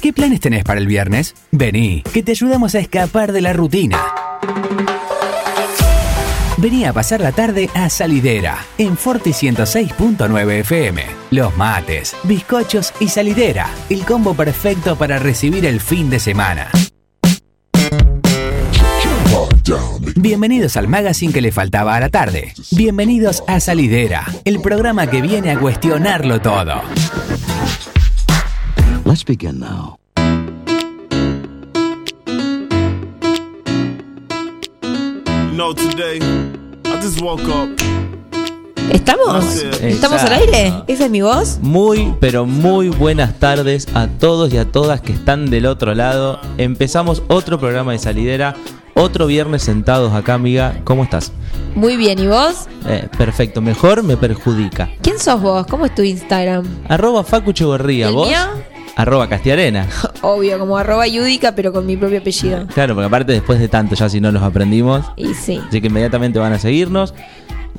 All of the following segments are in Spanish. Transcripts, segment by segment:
¿Qué planes tenés para el viernes? Vení, que te ayudamos a escapar de la rutina. Vení a pasar la tarde a Salidera, en Forti 106.9 FM. Los mates, bizcochos y salidera, el combo perfecto para recibir el fin de semana. Bienvenidos al magazine que le faltaba a la tarde. Bienvenidos a Salidera, el programa que viene a cuestionarlo todo. Let's begin now. No, today I just woke up. ¿Estamos? ¿Estamos al aire? ¿Esa es mi voz? Muy, pero muy buenas tardes a todos y a todas que están del otro lado. Empezamos otro programa de salidera, otro viernes sentados acá, amiga. ¿Cómo estás? Muy bien, ¿y vos? Eh, perfecto, mejor me perjudica. ¿Quién sos vos? ¿Cómo es tu Instagram? Arroba Facu Chegorría, ¿El vos. mío? Arroba Castiarena. Obvio, como arroba yudica, pero con mi propio apellido. Claro, porque aparte después de tanto ya si no los aprendimos. Y sí. Así que inmediatamente van a seguirnos.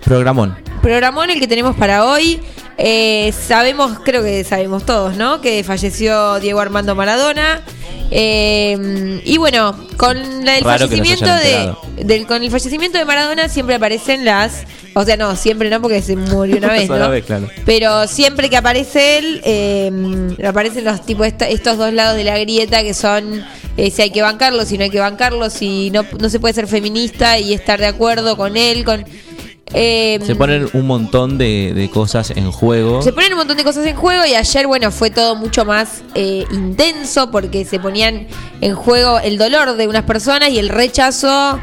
Programón. Programón el que tenemos para hoy. Eh, sabemos, creo que sabemos todos, ¿no? Que falleció Diego Armando Maradona. Eh, y bueno, con la- el Raro fallecimiento de, del, con el fallecimiento de Maradona siempre aparecen las, o sea, no, siempre no porque se murió una vez, ¿no? vez, claro. Pero siempre que aparece él, eh, aparecen los tipos esta- estos dos lados de la grieta que son eh, si hay que bancarlo, si no hay que bancarlo, si no, no se puede ser feminista y estar de acuerdo con él, con eh, Se ponen un montón de, de cosas en juego. se ponen un montón de cosas en juego y ayer, bueno, fue todo mucho más eh, intenso porque se ponían en juego el dolor de unas personas y el rechazo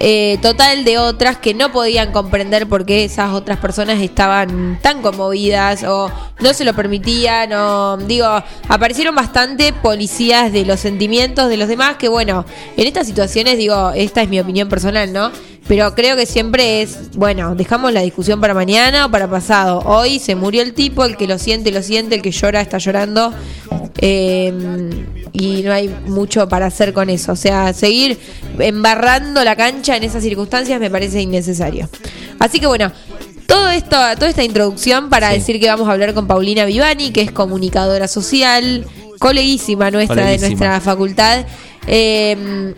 eh, total de otras que no podían comprender por qué esas otras personas estaban tan conmovidas o no se lo permitían o digo, aparecieron bastante policías de los sentimientos de los demás que bueno, en estas situaciones digo, esta es mi opinión personal, ¿no? Pero creo que siempre es, bueno, dejamos la discusión para mañana o para pasado. Hoy se murió el tipo, el que lo siente, lo siente, el que llora, está llorando. Eh, y no hay mucho para hacer con eso. O sea, seguir embarrando la cancha en esas circunstancias me parece innecesario. Así que bueno, todo esto, toda esta introducción para Sí. decir que vamos a hablar con Paulina Vivani, que es comunicadora social, coleguísima nuestra de nuestra facultad. Eh,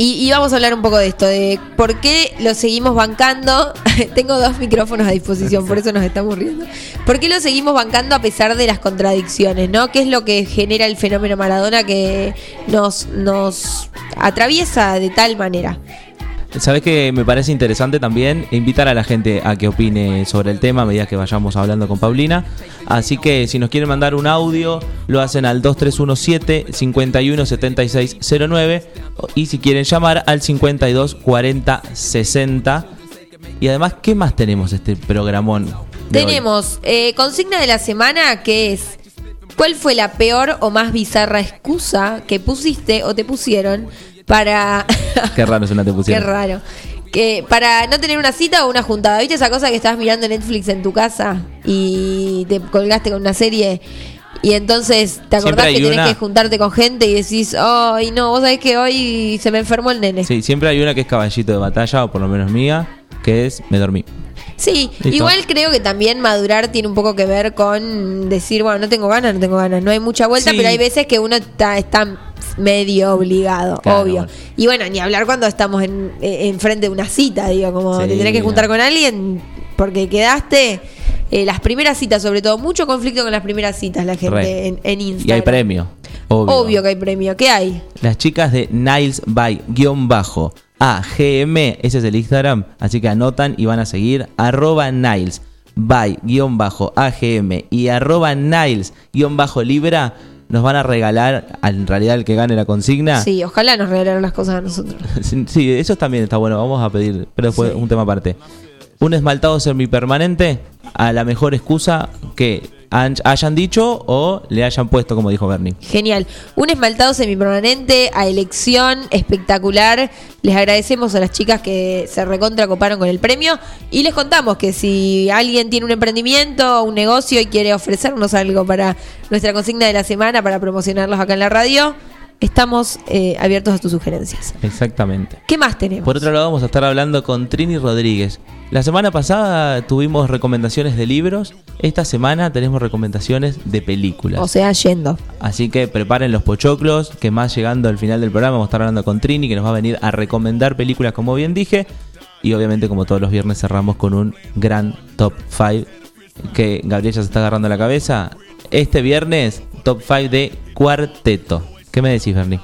y, y vamos a hablar un poco de esto, de por qué lo seguimos bancando. Tengo dos micrófonos a disposición, por eso nos estamos riendo. ¿Por qué lo seguimos bancando a pesar de las contradicciones, no? ¿Qué es lo que genera el fenómeno Maradona que nos, nos atraviesa de tal manera? Sabes que me parece interesante también invitar a la gente a que opine sobre el tema a medida que vayamos hablando con Paulina. Así que si nos quieren mandar un audio, lo hacen al 2317 517609 y si quieren llamar al 52 40 60. Y además, ¿qué más tenemos este programón? Tenemos eh, consigna de la semana que es ¿Cuál fue la peor o más bizarra excusa que pusiste o te pusieron para Qué raro suena te Qué pusieron. raro. Que para no tener una cita o una juntada, ¿viste esa cosa que estabas mirando Netflix en tu casa y te colgaste con una serie? Y entonces te acordás que tenés una- que juntarte con gente y decís, ay no, vos sabés que hoy se me enfermó el nene. Sí, siempre hay una que es caballito de batalla, o por lo menos mía, que es me dormí. Sí, Listo. igual creo que también madurar tiene un poco que ver con decir, bueno, no tengo ganas, no tengo ganas. No hay mucha vuelta, Sí. pero hay veces que uno está, está medio obligado, Claro, obvio. bueno. Y bueno, ni hablar cuando estamos en, enfrente de una cita, digo, como Sí, te tenés que juntar no. con alguien porque quedaste. eh, las primeras citas, sobre todo, mucho conflicto con las primeras citas, la gente en, en Instagram. Y hay premio. Obvio. Obvio que hay premio. ¿Qué hay? Las chicas de Niles by guion bajo AGM, ese es el Instagram, así que anotan y van a seguir arroba Niles by guion bajo AGM y arroba Niles guion bajo Libra nos van a regalar, en realidad el que gane la consigna. Sí, ojalá nos regalaran las cosas a nosotros. Sí, eso también está bueno, vamos a pedir, pero después Sí. un tema aparte. Un esmaltado semipermanente a la mejor excusa que hayan dicho o le hayan puesto, como dijo Bernie. Genial. Un esmaltado semipermanente a elección, espectacular. Les agradecemos a las chicas que se recontra coparon con el premio. Y les contamos que si alguien tiene un emprendimiento, un negocio y quiere ofrecernos algo para nuestra consigna de la semana, para promocionarlos acá en la radio, estamos eh, abiertos a tus sugerencias. Exactamente. ¿Qué más tenemos? Por otro lado, vamos a estar hablando con Trini Rodríguez. La semana pasada tuvimos recomendaciones de libros. Esta semana tenemos recomendaciones de películas. o sea, yendo. Así que preparen los pochoclos, que más llegando al final del programa vamos a estar hablando con Trini, que nos va a venir a recomendar películas, como bien dije. Y obviamente, como todos los viernes, cerramos con un gran top 5 que Gabriel ya se está agarrando la cabeza. Este viernes, top 5 de cuarteto. ¿Qué me decís, Bernie?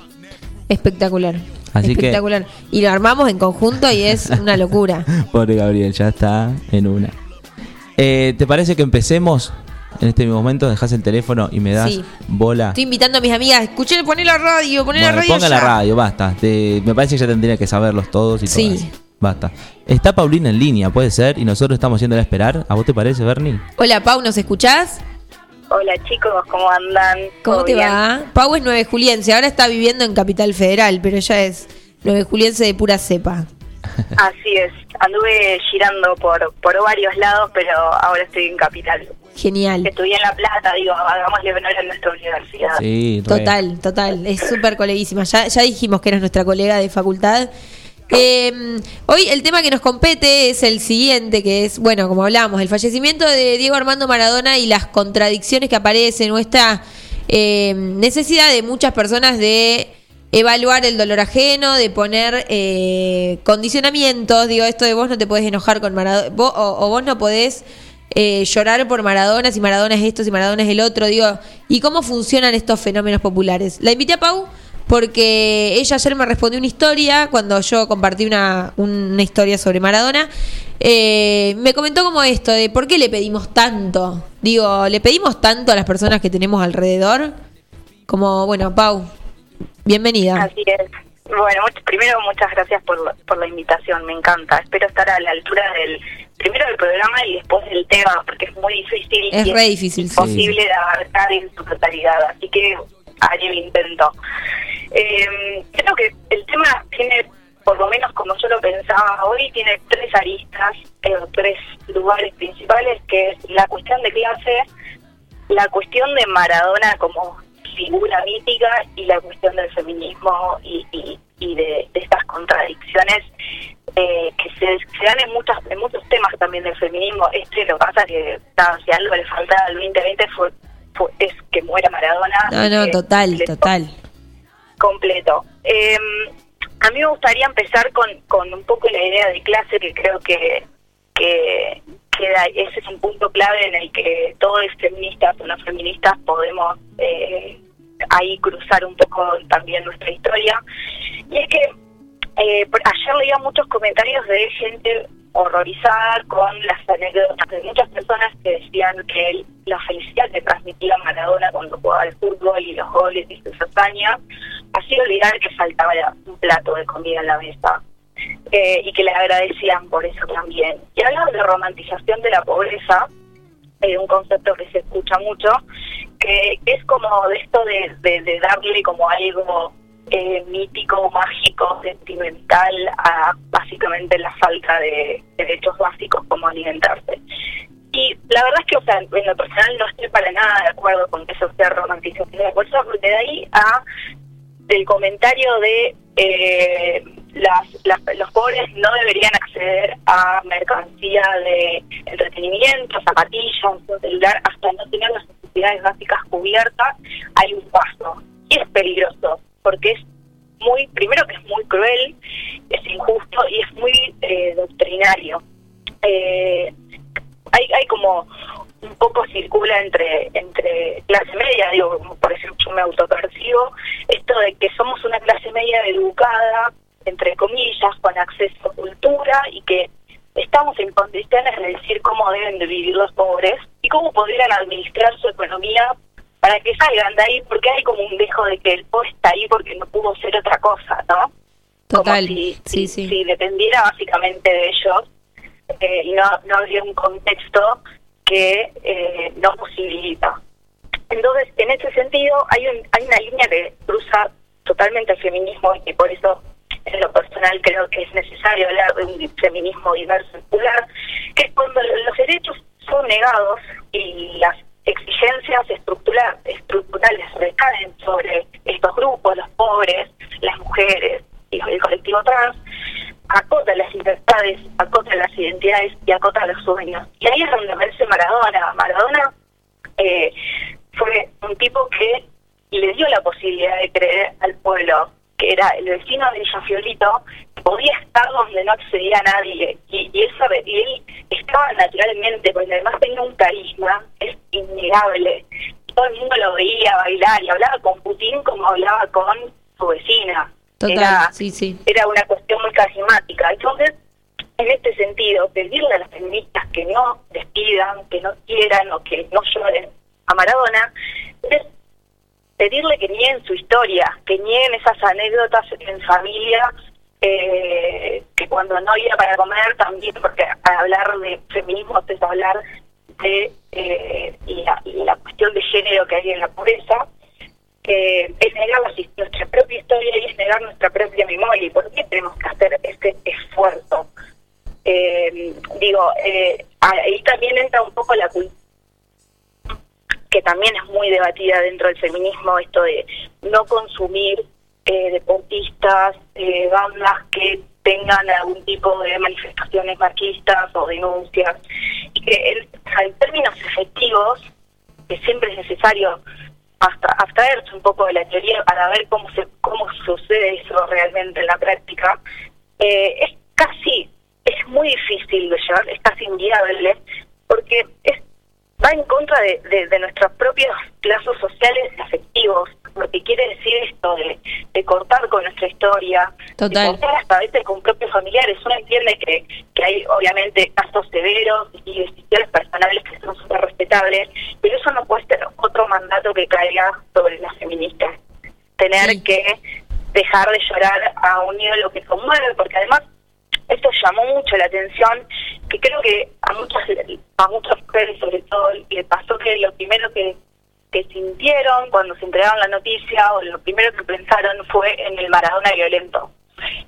Espectacular. Así que- Espectacular. Y lo armamos en conjunto y es una locura. Pobre Gabriel, ya está en una. Eh, ¿Te parece que empecemos? En este momento dejas el teléfono y me das Sí. bola. Estoy invitando a mis amigas, escuchen, poné la radio, poné la Bueno, radio. ponga la radio, basta. Te- me parece que ya tendría que saberlos todos y Sí. todas. Basta. Está Paulina en línea, puede ser, y nosotros estamos yendo a esperar. ¿A vos te parece, Bernie? Hola Pau, ¿nos escuchás? Hola chicos, ¿cómo andan? ¿Cómo ¿Todo te bien? va? Pau es 9 juliense, ahora está viviendo en Capital Federal, pero ella es 9 juliense de pura cepa. Así es, anduve girando por, por varios lados, pero ahora estoy en Capital. Genial. Estudié en La Plata, digo, hagámosle honor a nuestra universidad. Sí. Total, total. Es súper coleguísima. Ya, ya dijimos que eres nuestra colega de facultad. Eh, hoy el tema que nos compete es el siguiente, que es, bueno, como hablábamos, el fallecimiento de Diego Armando Maradona y las contradicciones que aparecen, o esta eh, necesidad de muchas personas de evaluar el dolor ajeno, de poner eh, condicionamientos, digo, esto de vos no te podés enojar con Maradona, vos- o, o vos no podés eh, llorar por Maradona, si Maradona es esto, si Maradona es el otro, digo, ¿y cómo funcionan estos fenómenos populares? La invité a Pau porque ella ayer me respondió una historia cuando yo compartí una, una historia sobre Maradona. Eh, me comentó como esto, de por qué le pedimos tanto. Digo, ¿le pedimos tanto a las personas que tenemos alrededor? Como, bueno, Pau, bienvenida. Así es. Bueno, much- primero muchas gracias por, la- por la invitación, me encanta. Espero estar a la altura del primero del programa y después del tema, porque es muy difícil. Es y re difícil, sí. imposible de abarcar en su totalidad, así que haré el intento. Eh, creo que el tema tiene, por lo menos como yo lo pensaba hoy, tiene tres aristas, eh, tres lugares principales, que es la cuestión de clase, la cuestión de Maradona como figura mítica y la cuestión del feminismo y, y, y de, estas contradicciones eh, que se, se dan en, muchas, en muchos temas también del feminismo. Este lo que pasa que si algo le faltaba al 2020 fue, fue- es que muera Maradona. No, no, Eh, total, completo total. completo. Eh, a mí me gustaría empezar con, con un poco la idea de clase que creo que, que queda, ese es un punto clave en el que todos feministas o no feministas podemos eh, ahí cruzar un poco también nuestra historia. Y es que eh, ayer leía muchos comentarios de gente horrorizada con las anécdotas de muchas personas que decían que él- la felicidad que transmitía Maradona cuando jugaba al fútbol y los goles y sus hazañas hacía olvidar que faltaba un plato de comida en la mesa eh, y que le agradecían por eso también. Y hablaban de romantización de la pobreza, eh, un concepto que se escucha mucho, que es como de esto de- de darle como algo eh, mítico, mágico, sentimental a básicamente la falta de derechos básicos como alimentarse. Y la verdad es que, o sea, en lo personal no estoy para nada de acuerdo con que eso sea romantización de la porque de ahí a del comentario de eh, las, las- los pobres no deberían acceder a mercancía de entretenimiento, zapatillas, un celular, hasta no tener las necesidades básicas cubiertas, hay un paso. Y es peligroso, porque es muy, primero que es muy cruel, es injusto y es muy eh, doctrinario. Eh, hay, hay como un poco circula entre entre clase media, digo, por ejemplo yo me autopercibo, esto de que somos una clase media educada, entre comillas, con acceso a cultura y que estamos en condiciones de decir cómo deben de vivir los pobres y cómo podrían administrar su economía para que salgan de ahí, porque hay como un dejo de que el pobre está ahí porque no pudo ser otra cosa, ¿no? Total, Como si, sí, si- sí. si dependiera básicamente de ellos eh, y no, no habría un contexto que eh, no posibilita. Entonces, en ese sentido, hay, un, hay una línea que cruza totalmente el feminismo y por eso, en lo personal, creo que es necesario hablar de un feminismo diverso y plural, que es cuando los derechos son negados y las exigencias estructural, estructurales recaen sobre estos grupos, los pobres, las mujeres y el colectivo trans, acota las libertades, acota las identidades y acota los sueños. Y ahí es donde aparece Maradona. Maradona eh, fue un tipo que le dio la posibilidad de creer al pueblo, que era el vecino de Villa Fiolito, podía estar donde no accedía a nadie. Y, y, eso, y él estaba naturalmente, porque además tenía un carisma, es innegable. Todo el mundo lo veía bailar y hablaba con Putin como hablaba con su vecina. Total, era, sí, sí. era una cuestión muy carismática. Entonces, en este sentido, pedirle a las feministas que no despidan, que no quieran o que no lloren a Maradona, es pedirle que nieguen su historia, que nieguen esas anécdotas en familia, eh, que cuando no iba para comer también, porque hablar de feminismo es hablar de eh, y la, y la cuestión de género que hay en la pobreza, eh, es negar nuestra propia historia y es negar nuestra propia memoria. ¿Y por qué tenemos que hacer este esfuerzo? Eh, digo, eh, ahí también entra un poco la cultura que también es muy debatida dentro del feminismo, esto de no consumir eh, deportistas, eh, bandas que tengan algún tipo de manifestaciones marxistas o denuncias, y que en, términos efectivos, que siempre es necesario hasta abstraerse un poco de la teoría para ver cómo se cómo sucede eso realmente en la práctica, eh, es casi, es muy difícil de llevar, es casi inviable, porque es va en contra de, de, nuestros propios plazos sociales afectivos, porque quiere decir esto de, de cortar con nuestra historia, Total. de cortar hasta a veces con propios familiares. Uno entiende que, que hay obviamente casos severos y decisiones personales que son súper respetables, pero eso no puede ser otro mandato que caiga sobre las feministas. Tener Sí. que dejar de llorar a un ídolo que conmueve, porque además esto llamó mucho la atención, que creo que a muchas a muchas mujeres sobre todo le pasó que lo primero que, que sintieron cuando se entregaron la noticia o lo primero que pensaron fue en el Maradona violento.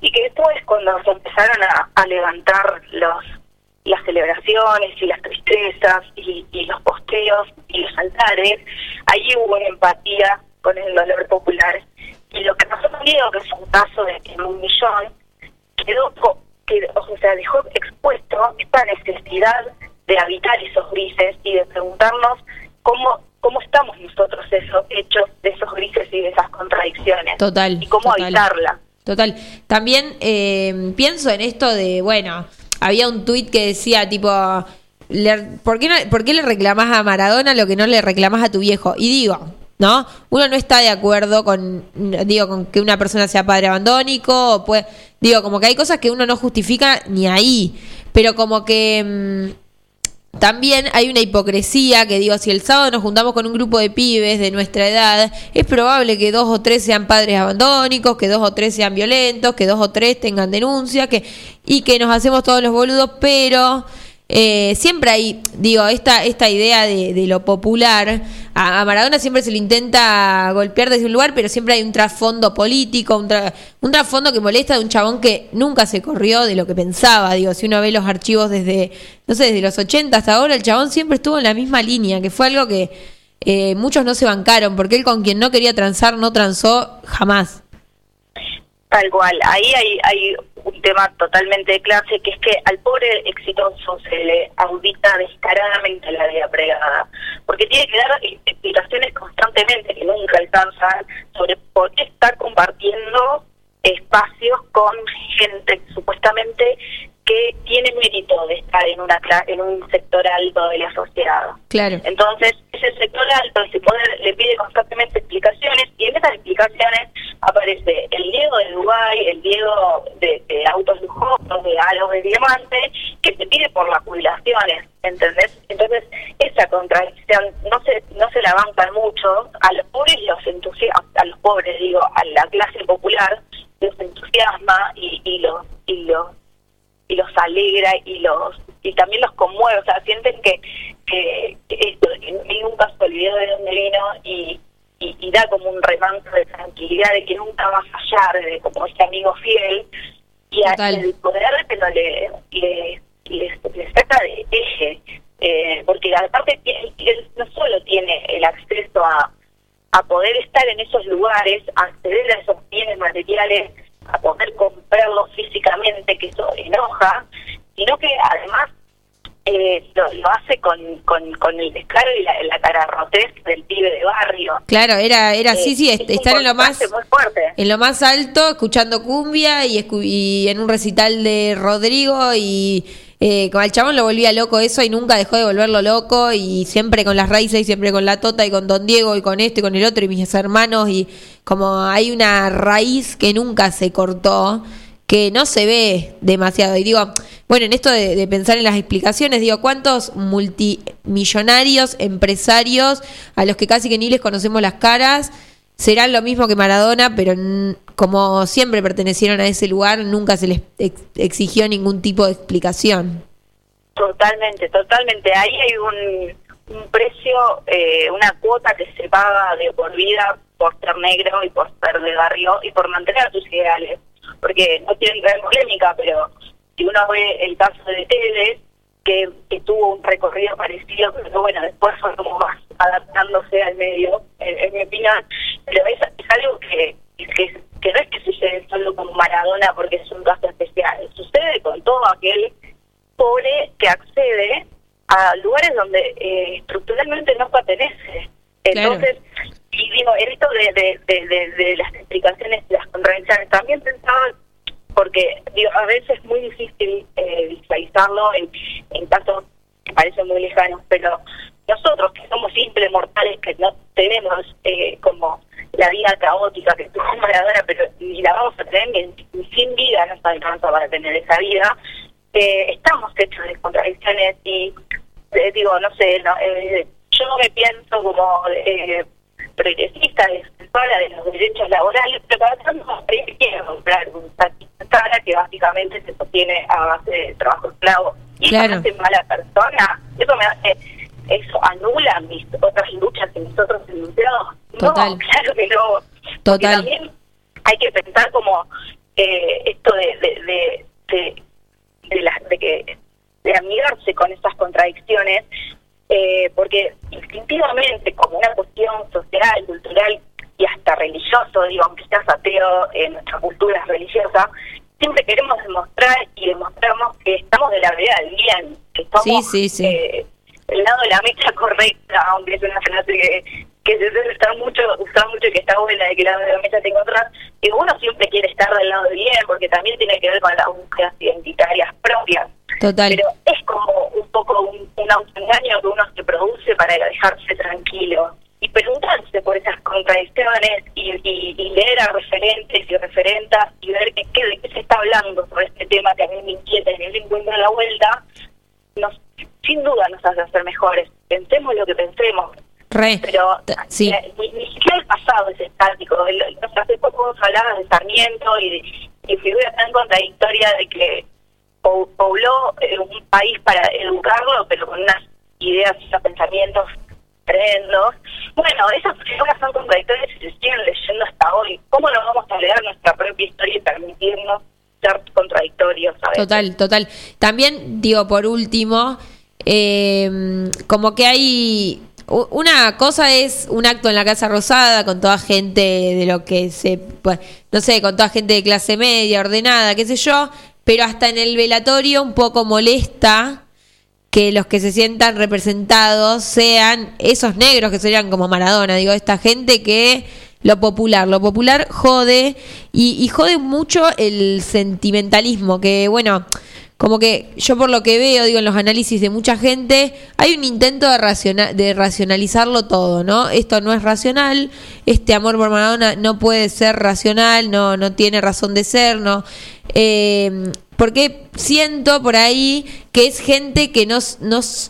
Y que después cuando se empezaron a, levantar los las celebraciones y las tristezas y, los posteos y los altares, allí hubo una empatía con el dolor popular. Y lo que pasó con Diego, que es un caso de un millón, quedó, quedó, o sea, dejó expuesto esta necesidad de habitar esos grises y de preguntarnos cómo cómo estamos nosotros eso, hechos de esos grises y de esas contradicciones. Total, Y cómo total. habitarla. Total. También eh, pienso en esto de, bueno, había un tuit que decía tipo, le- ¿por, qué no- ¿por qué le reclamas a Maradona lo que no le reclamas a tu viejo? Y digo, ¿no? Uno no está de acuerdo con, digo, con que una persona sea padre abandónico, o puede, digo, como que hay cosas que uno no justifica ni ahí, pero como que... mm, también hay una hipocresía que digo, si el sábado nos juntamos con un grupo de pibes de nuestra edad, es probable que dos o tres sean padres abandónicos, que dos o tres sean violentos, que dos o tres tengan denuncia, que y que nos hacemos todos los boludos, pero eh, siempre hay, digo, esta, esta idea de, de lo popular, a, Maradona siempre se le intenta golpear desde un lugar, pero siempre hay un trasfondo político, un, tra- un trasfondo que molesta de un chabón que nunca se corrió de lo que pensaba, digo, si uno ve los archivos desde, no sé, desde los 80 hasta ahora, el chabón siempre estuvo en la misma línea, que fue algo que eh, muchos no se bancaron, porque él con quien no quería transar no transó jamás. Tal cual, ahí hay, hay un tema totalmente de clase, que es que al pobre exitoso se le audita descaradamente la vida pregada, porque tiene que dar explicaciones constantemente que nunca alcanzan sobre por qué está compartiendo espacios con gente supuestamente que tiene mérito de estar en una en un sector alto de la sociedad. Claro. Entonces, ese sector alto ese poder le pide constantemente explicaciones y en esas explicaciones aparece el Diego de Dubái, el Diego de, autos lujosos, de halos de diamante, que te pide por las jubilaciones, ¿entendés? Entonces, esa contradicción no se no se la mucho, a los pobres los entusiasma, a los pobres digo, a la clase popular los entusiasma y, y los y los y los alegra y los y también los conmueve, o sea, sienten que, que, que esto, que nunca se olvidó de dónde vino y, y, y da como un remanso de tranquilidad de que nunca va a fallar, de como este amigo fiel, y a- el poder pero le, le, les, les saca de eje, eh, porque aparte él no solo tiene el acceso a, a poder estar en esos lugares, a acceder a esos bienes materiales, a poder comprarlos físicamente, que eso enoja, sino que además eh, lo, lo, hace con, con, con, el descaro y la, la cararrotez del pibe de barrio. Claro, era, era eh, sí, sí, estar en lo más en lo más alto, escuchando cumbia y, y en un recital de Rodrigo y eh, con el chabón lo volvía loco eso y nunca dejó de volverlo loco y siempre con las raíces y siempre con la Tota y con Don Diego y con este y con el otro y mis hermanos y como hay una raíz que nunca se cortó que no se ve demasiado. Y digo, bueno, en esto de, pensar en las explicaciones, digo, ¿cuántos multimillonarios, empresarios, a los que casi que ni les conocemos las caras, serán lo mismo que Maradona, pero como siempre pertenecieron a ese lugar, nunca se les exigió ningún tipo de explicación? Totalmente, totalmente. Ahí hay un, un precio, eh, una cuota que se paga de por vida por ser negro y por ser de barrio y por mantener tus ideales porque no quiero entrar en polémica, pero si uno ve el caso de Tevez, que, tuvo un recorrido parecido, pero bueno, después fue como más adaptándose al medio, en, mi opinión, pero es, algo que, que, que no es que sucede solo con Maradona porque es un caso especial, sucede con todo aquel pobre que accede a lugares donde eh, estructuralmente no pertenece. Entonces, y digo, esto de, de, de, de, las explicaciones de las contradicciones, también pensaba, porque digo, a veces es muy difícil eh, visualizarlo en, en casos que parecen muy lejanos, pero nosotros que somos simples mortales, que no tenemos eh, como la vida caótica que tuvo Maradona, pero ni la vamos a tener, ni, sin vida nos alcanza para tener esa vida, eh, estamos hechos de contradicciones y, eh, digo, no sé, no, eh, yo me pienso como eh, progresista, defensora de los derechos laborales, pero cada tanto quiero comprar un Sara que básicamente se sostiene a base de trabajo esclavo y claro. me hace mala persona. Eso me hace, eso anula mis otras luchas y mis otros enunciados. Total. No, claro que no. Total. también hay que pensar como eh, esto de de, de, de, de, la, de que de amigarse con esas contradicciones eh, porque instintivamente, como una cuestión social, cultural y hasta religioso, digo, aunque seas ateo, en nuestra cultura es religiosa, siempre queremos demostrar y demostramos que estamos de la verdad del bien, que estamos eh, del lado de la mecha correcta, aunque es una frase que, que se estar mucho, usar mucho y que está buena de que lado de la mecha te encontrás, que uno siempre quiere estar del lado del bien, porque también tiene que ver con las búsquedas identitarias propias. Total. Pero es como un poco un, un autoengaño que uno se produce para dejarse tranquilo y preguntarse por esas contradicciones y, y, leer a referentes y referentas y ver qué, qué, de qué se está hablando sobre este tema que a mí me inquieta y me encuentra la vuelta, nos, sin duda nos hace ser mejores. Pensemos lo que pensemos. Pero sí. Eh, ni, siquiera el pasado es estático. hace poco hablaba de Sarmiento y, y figura tan contradictoria de que pobló eh, un país para educarlo, pero con unas ideas y pensamientos tremendos. Bueno, esas figuras son contradictorias y se siguen leyendo hasta hoy. ¿Cómo no vamos a leer nuestra propia historia y permitirnos ser contradictorios? Total, total. También, digo, por último, eh, como que hay una cosa es un acto en la Casa Rosada con toda gente de lo que se, pues, no sé, con toda gente de clase media, ordenada, qué sé yo, pero hasta en el velatorio un poco molesta que los que se sientan representados sean esos negros que serían como Maradona, digo, esta gente que lo popular, lo popular jode y, y jode mucho el sentimentalismo, que bueno, como que yo por lo que veo, digo, en los análisis de mucha gente, hay un intento de, de racionalizarlo todo, ¿no? Esto no es racional, este amor por Maradona no puede ser racional, no, no tiene razón de ser, no. Eh, porque siento por ahí que es gente que no,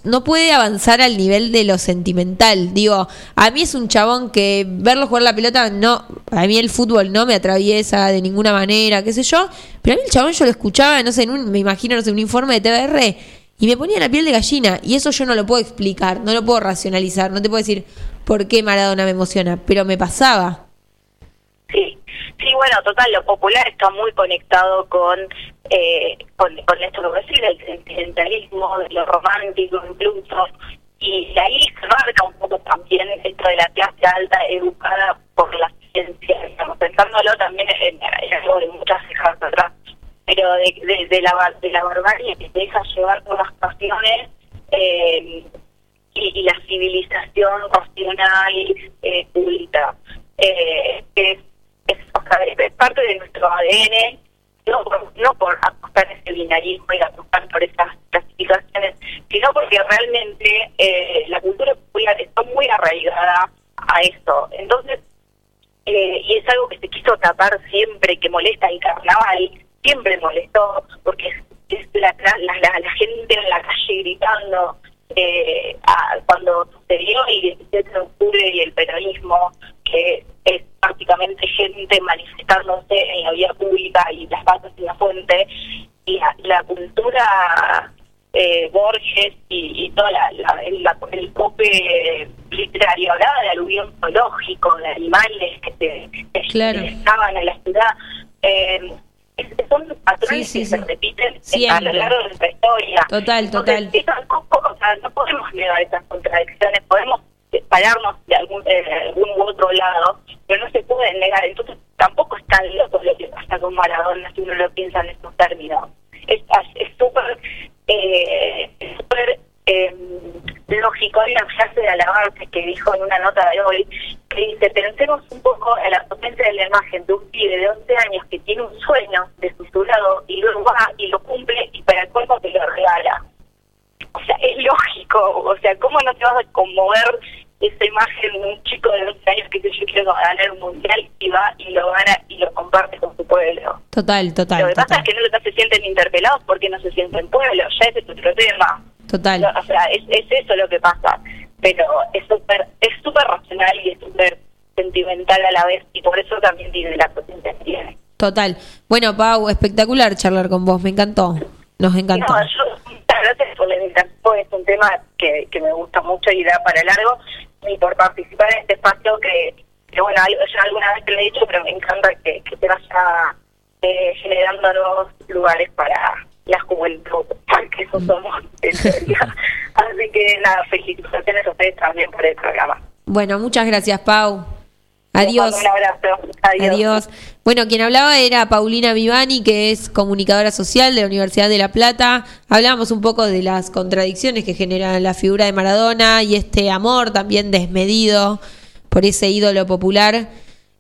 no puede avanzar al nivel de lo sentimental. Digo, a mí es un chabón que verlo jugar la pelota, no, a mí el fútbol no me atraviesa de ninguna manera, qué sé yo, pero a mí el chabón yo lo escuchaba, no sé, en un, me imagino, no sé, un informe de TBR y me ponía la piel de gallina y eso yo no lo puedo explicar, no lo puedo racionalizar, no te puedo decir por qué Maradona me emociona, pero me pasaba. Sí, sí, bueno, total, lo popular está muy conectado con, eh, con, esto que decir, el sentimentalismo, lo romántico incluso, y ahí se marca un poco también esto de la clase alta educada por la ciencia, estamos pensándolo también en, algo de muchas cejas atrás, pero de de, de, de la, de la barbarie que se deja llevar por las pasiones eh, y, la civilización racional eh, pública, eh, es, o sea, es parte de nuestro ADN, no no por apostar ese binarismo y apostar por esas clasificaciones, sino porque realmente eh, la cultura popular está muy arraigada a eso. Entonces, eh, y es algo que se quiso tapar siempre, que molesta el carnaval, siempre molestó, porque es, es la, la, la, la gente en la calle gritando eh, a- cuando sucedió el 17 de octubre y el peronismo, que es prácticamente gente manifestándose en la vía pública y las patas en la fuente, y la, la cultura eh, Borges y, y toda la, la- el, la- el cope literario hablaba de aluvión zoológico, de animales que se Claro. estaban en la ciudad. Eh, son patrones Sí, sí, que sí. se repiten a Siempre. lo largo de nuestra historia. Total, Entonces, total. eso tampoco, o sea, no podemos negar esas contradicciones, podemos pararnos de algún, eh, algún u otro lado, pero no se pueden negar. Entonces tampoco es tan loco lo que pasa con Maradona si uno lo piensa en estos términos. Es súper eh, es súper eh, lógico. Hay una frase de Alabarce que dijo en una nota de hoy que dice, pensemos un poco en la potencia de la imagen de un pibe de 11 años que tiene un sueño de su lado y luego va y lo cumple y para el cuerpo te lo regala. O sea, es lógico, o sea, ¿cómo no te vas a conmover esa imagen de un chico de 12 años que dice yo quiero ganar un mundial y va y lo gana y lo comparte con su pueblo? Total, total. lo que pasa total. es que no, no se sienten interpelados porque no se sienten pueblo, ya ese es otro tema. Total. No, o sea, es, es eso lo que pasa, pero es súper es súper racional y es súper sentimental a la vez y por eso también tiene la potencia que tiene. Total. Bueno, Pau, espectacular charlar con vos, me encantó. Nos encantó. No, yo, muchas gracias por la invitación, es un tema que, que me gusta mucho y da para largo, y por participar en este espacio que, que bueno, yo alguna vez te lo he dicho, pero me encanta que, que te vaya eh, generando nuevos lugares para la juventud, porque eso somos en. Así que nada, felicitaciones a ustedes también por el programa. Bueno, muchas gracias, Pau. Adiós. Un abrazo. Adiós. Adiós. Bueno, quien hablaba era Paulina Vivani, que es comunicadora social de la Universidad de La Plata. Hablábamos un poco de las contradicciones que genera la figura de Maradona y este amor también desmedido por ese ídolo popular.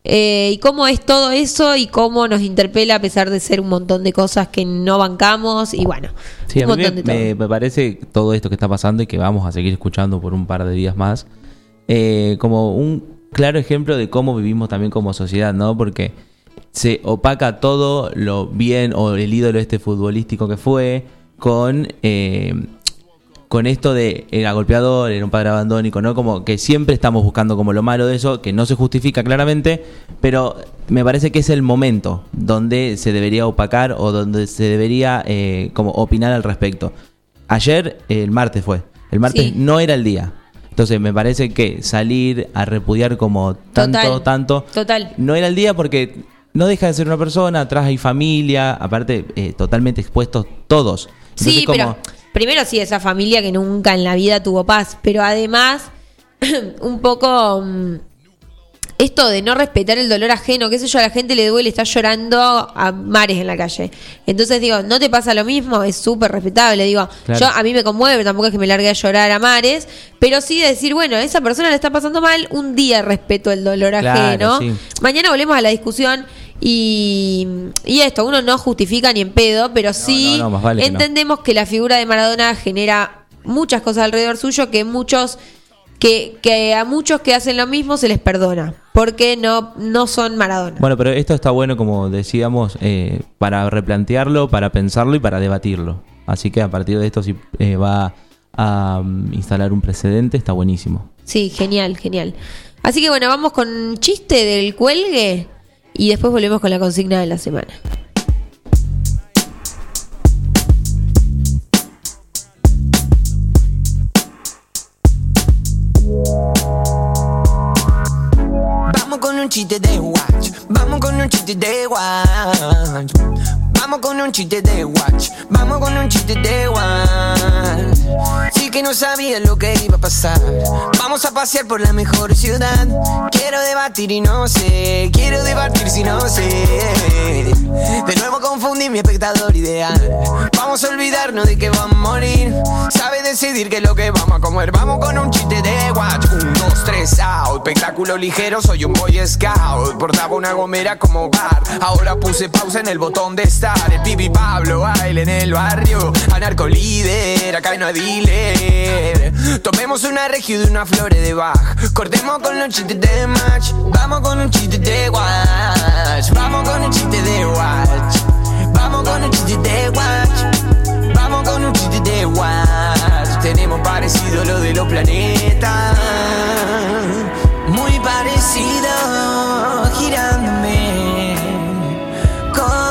Eh, y cómo es todo eso y cómo nos interpela a pesar de ser un montón de cosas que no bancamos y bueno, Sí, a un mí me, montón de me- todo. me parece todo esto que está pasando y que vamos a seguir escuchando por un par de días más, eh, como un claro ejemplo de cómo vivimos también como sociedad, ¿no? Porque se opaca todo lo bien o el ídolo este futbolístico que fue con... eh, con esto de era golpeador, era un padre abandónico, ¿no? Como que siempre estamos buscando como lo malo de eso, que no se justifica claramente, pero me parece que es el momento donde se debería opacar o donde se debería eh, como opinar al respecto. Ayer, el martes fue, el martes Sí. no era el día. Entonces me parece que salir a repudiar como tanto, Total, tanto, total. no era el día porque no deja de ser una persona, atrás hay familia, aparte eh, totalmente expuestos todos. Entonces, Sí, como- pero primero sí, esa familia que nunca en la vida tuvo paz, pero además, un poco mm, esto de no respetar el dolor ajeno, qué sé yo, a la gente le duele, está llorando a mares en la calle. Entonces digo, ¿no te pasa lo mismo? Es súper respetable. Digo, Claro. yo a mí me conmueve, tampoco es que me largue a llorar a mares, pero sí decir, bueno, esa persona le está pasando mal, un día respeto el dolor Claro, ajeno. sí. Mañana volvemos a la discusión y, y esto, uno no justifica ni en pedo, pero sí no, no, más vale que no. entendemos que la figura de Maradona genera muchas cosas alrededor suyo que muchos que, que a muchos que hacen lo mismo se les perdona porque no no son Maradona. Bueno, pero esto está bueno, como decíamos, eh, para replantearlo, para pensarlo y para debatirlo. Así que a partir de esto, si eh, va a mm, instalar un precedente, está buenísimo. Sí, genial, genial. Así que bueno, vamos con un chiste del cuelgue y después volvemos con la consigna de la semana. Vamos con un chiste de watch, vamos con un chiste de watch. Vamos con un chiste de watch, vamos con un chiste de watch. Sí que no sabía lo que iba a pasar. Vamos a pasear por la mejor ciudad. Quiero debatir y no sé, quiero debatir si no sé. De nuevo confundí mi espectador ideal. Vamos a olvidarnos de que vamos a morir. Sabe decidir qué es lo que vamos a comer. Vamos con un chiste de watch. Un, dos, tres, out. Espectáculo ligero, soy un boy scout. Portaba una gomera como bar. Ahora puse pausa en el botón de estar. El pibi Pablo baile en el barrio. Anarco líder, acá no hay dealer. Tomemos una regio de una flores de Bach. Cortemos con los chistes de match. Vamos con un chiste de watch. Vamos con un chiste de watch. Vamos con un chiste de watch. Vamos con un chiste de watch. Tenemos parecido lo de los planetas. Muy parecido, girándome. Como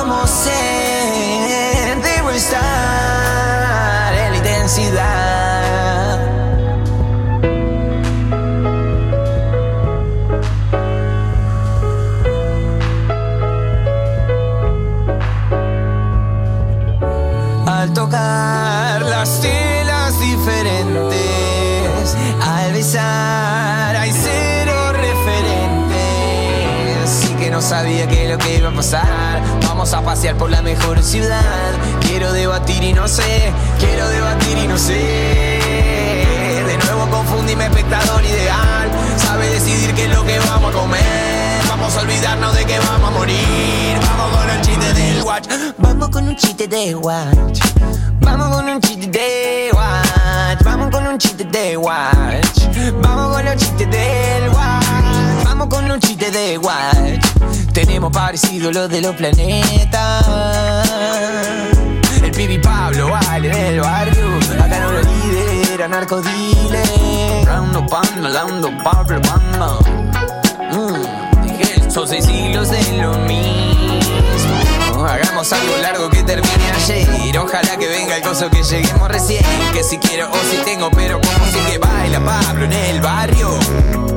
Que sabía qué es lo que iba a pasar. Vamos a pasear por la mejor ciudad. Quiero debatir y no sé, quiero debatir y no sé. De nuevo confundí mi espectador ideal. Sabe decidir qué es lo que vamos a comer. Vamos a olvidarnos de que vamos a morir. Vamos con el chiste del watch. Vamos con un chiste de watch. Vamos con un chiste de watch. Vamos con un chiste de watch. Vamos con los chistes del watch. Vamos con un chiste de watch. Tenemos parecido lo de los planetas. El pibi Pablo baile en el barrio. Acá no lo lidera, narcodile. Rando panda, lando Pablo panda. Mm, son seis siglos de lo mismo. Hagamos algo largo que termine ayer. Ojalá que venga el coso que lleguemos recién. Que si quiero o si tengo, pero como si que baila Pablo en el barrio.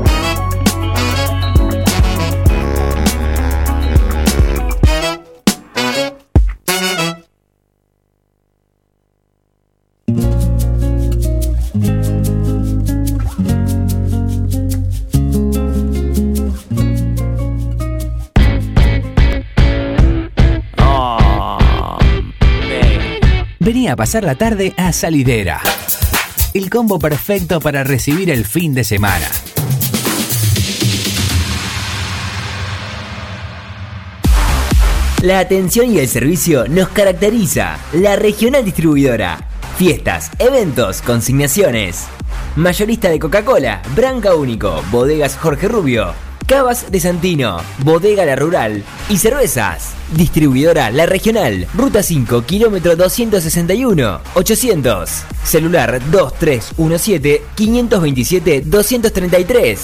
A pasar la tarde a Salidera. El combo perfecto para recibir el fin de semana. La atención y el servicio nos caracteriza. La regional distribuidora. Fiestas, eventos, consignaciones. Mayorista de Coca-Cola, Branca Único, Bodegas Jorge Rubio, Cavas de Santino, Bodega La Rural y Cervezas. Distribuidora La Regional, Ruta 5, kilómetro 261, 800. Celular 2317-527-233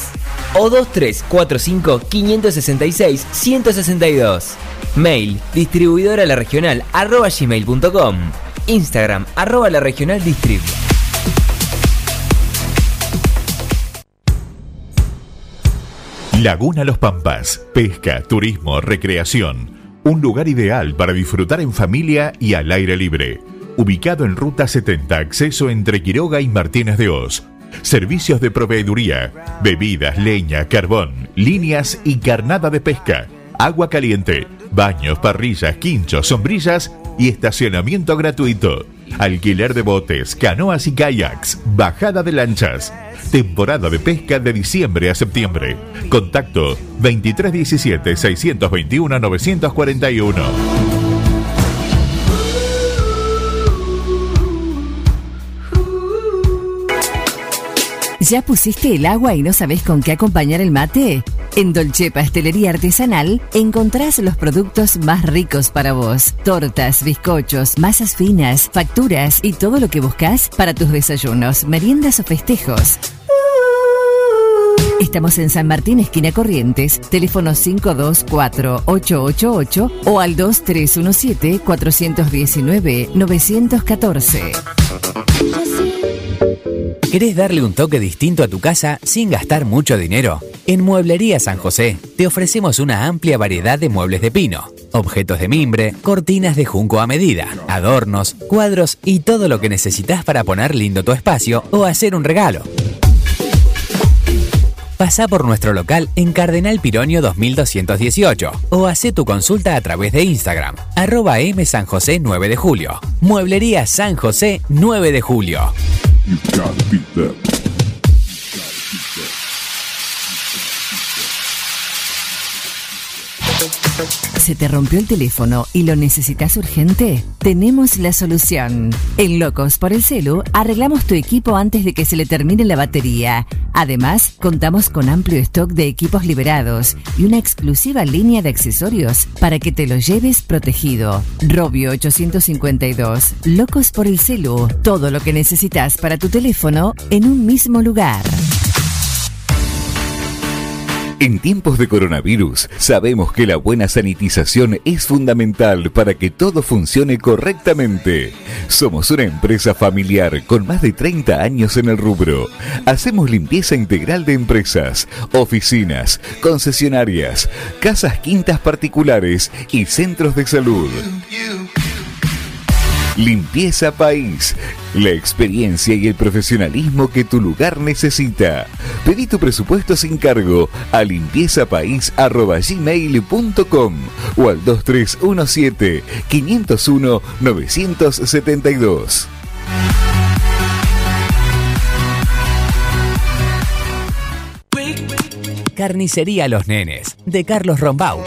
o 2345-566-162. Mail distribuidora la regional arroba gmail.com. Instagram arroba la regional. Laguna Los Pampas, pesca, turismo, recreación. Un lugar ideal para disfrutar en familia y al aire libre. Ubicado en Ruta 70, acceso entre Quiroga y Martínez de Oz. Servicios de proveeduría, bebidas, leña, carbón, líneas y carnada de pesca. Agua caliente, baños, parrillas, quinchos, sombrillas y estacionamiento gratuito. Alquiler de botes, canoas y kayaks, bajada de lanchas. Temporada de pesca de diciembre a septiembre. Contacto 2317-621-941. ¿Ya pusiste el agua y no sabes con qué acompañar el mate? En Dolce Pastelería Artesanal encontrás los productos más ricos para vos. Tortas, bizcochos, masas finas, facturas y todo lo que buscas para tus desayunos, meriendas o festejos. Estamos en San Martín, esquina Corrientes, teléfono 524-888 o al 2317-419-914. ¿Querés darle un toque distinto a tu casa sin gastar mucho dinero? En Mueblería San José te ofrecemos una amplia variedad de muebles de pino, objetos de mimbre, cortinas de junco a medida, adornos, cuadros y todo lo que necesitas para poner lindo tu espacio o hacer un regalo. Pasa por nuestro local en Cardenal Pironio 2218 o hace tu consulta a través de Instagram, arroba M San José 9 de Julio. Mueblería San José 9 de Julio. ¿Se te rompió el teléfono y lo necesitas urgente? Tenemos la solución. En Locos por el Celu arreglamos tu equipo antes de que se le termine la batería. Además, contamos con amplio stock de equipos liberados y una exclusiva línea de accesorios para que te lo lleves protegido. Robio 852. Locos por el Celu. Todo lo que necesitas para tu teléfono en un mismo lugar. En tiempos de coronavirus, sabemos que la buena sanitización es fundamental para que todo funcione correctamente. Somos una empresa familiar con más de 30 años en el rubro. Hacemos limpieza integral de empresas, oficinas, concesionarias, casas quintas particulares y centros de salud. Limpieza País. La experiencia y el profesionalismo que tu lugar necesita. Pedí tu presupuesto sin cargo a limpiezapais.gmail.com o al 2317-501-972. Carnicería Los Nenes, de Carlos Rombaus.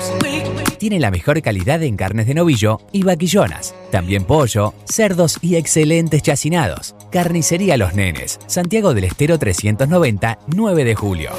Tiene la mejor calidad en carnes de novillo y vaquillonas. También pollo, cerdos y excelentes chacinados. Carnicería Los Nenes, Santiago del Estero 390, 9 de julio.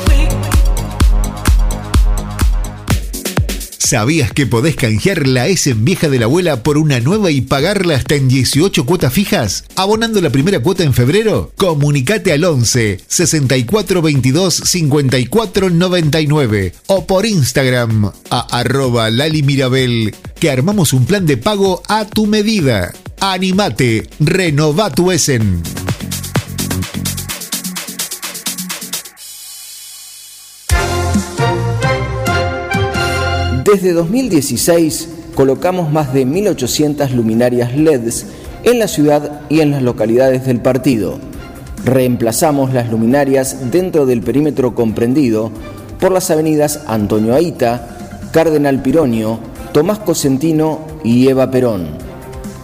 ¿Sabías que podés canjear la S vieja de la abuela por una nueva y pagarla hasta en 18 cuotas fijas? ¿Abonando la primera cuota en febrero? Comunicate al 11 64 22 54 99 o por Instagram a arroba Lali Mirabel que armamos un plan de pago a tu medida. Animate, renova tu Essen. Desde 2016 colocamos más de 1.800 luminarias LEDs en la ciudad y en las localidades del partido. Reemplazamos las luminarias dentro del perímetro comprendido por las avenidas Antonio Aita, Cardenal Pironio, Tomás Cosentino y Eva Perón.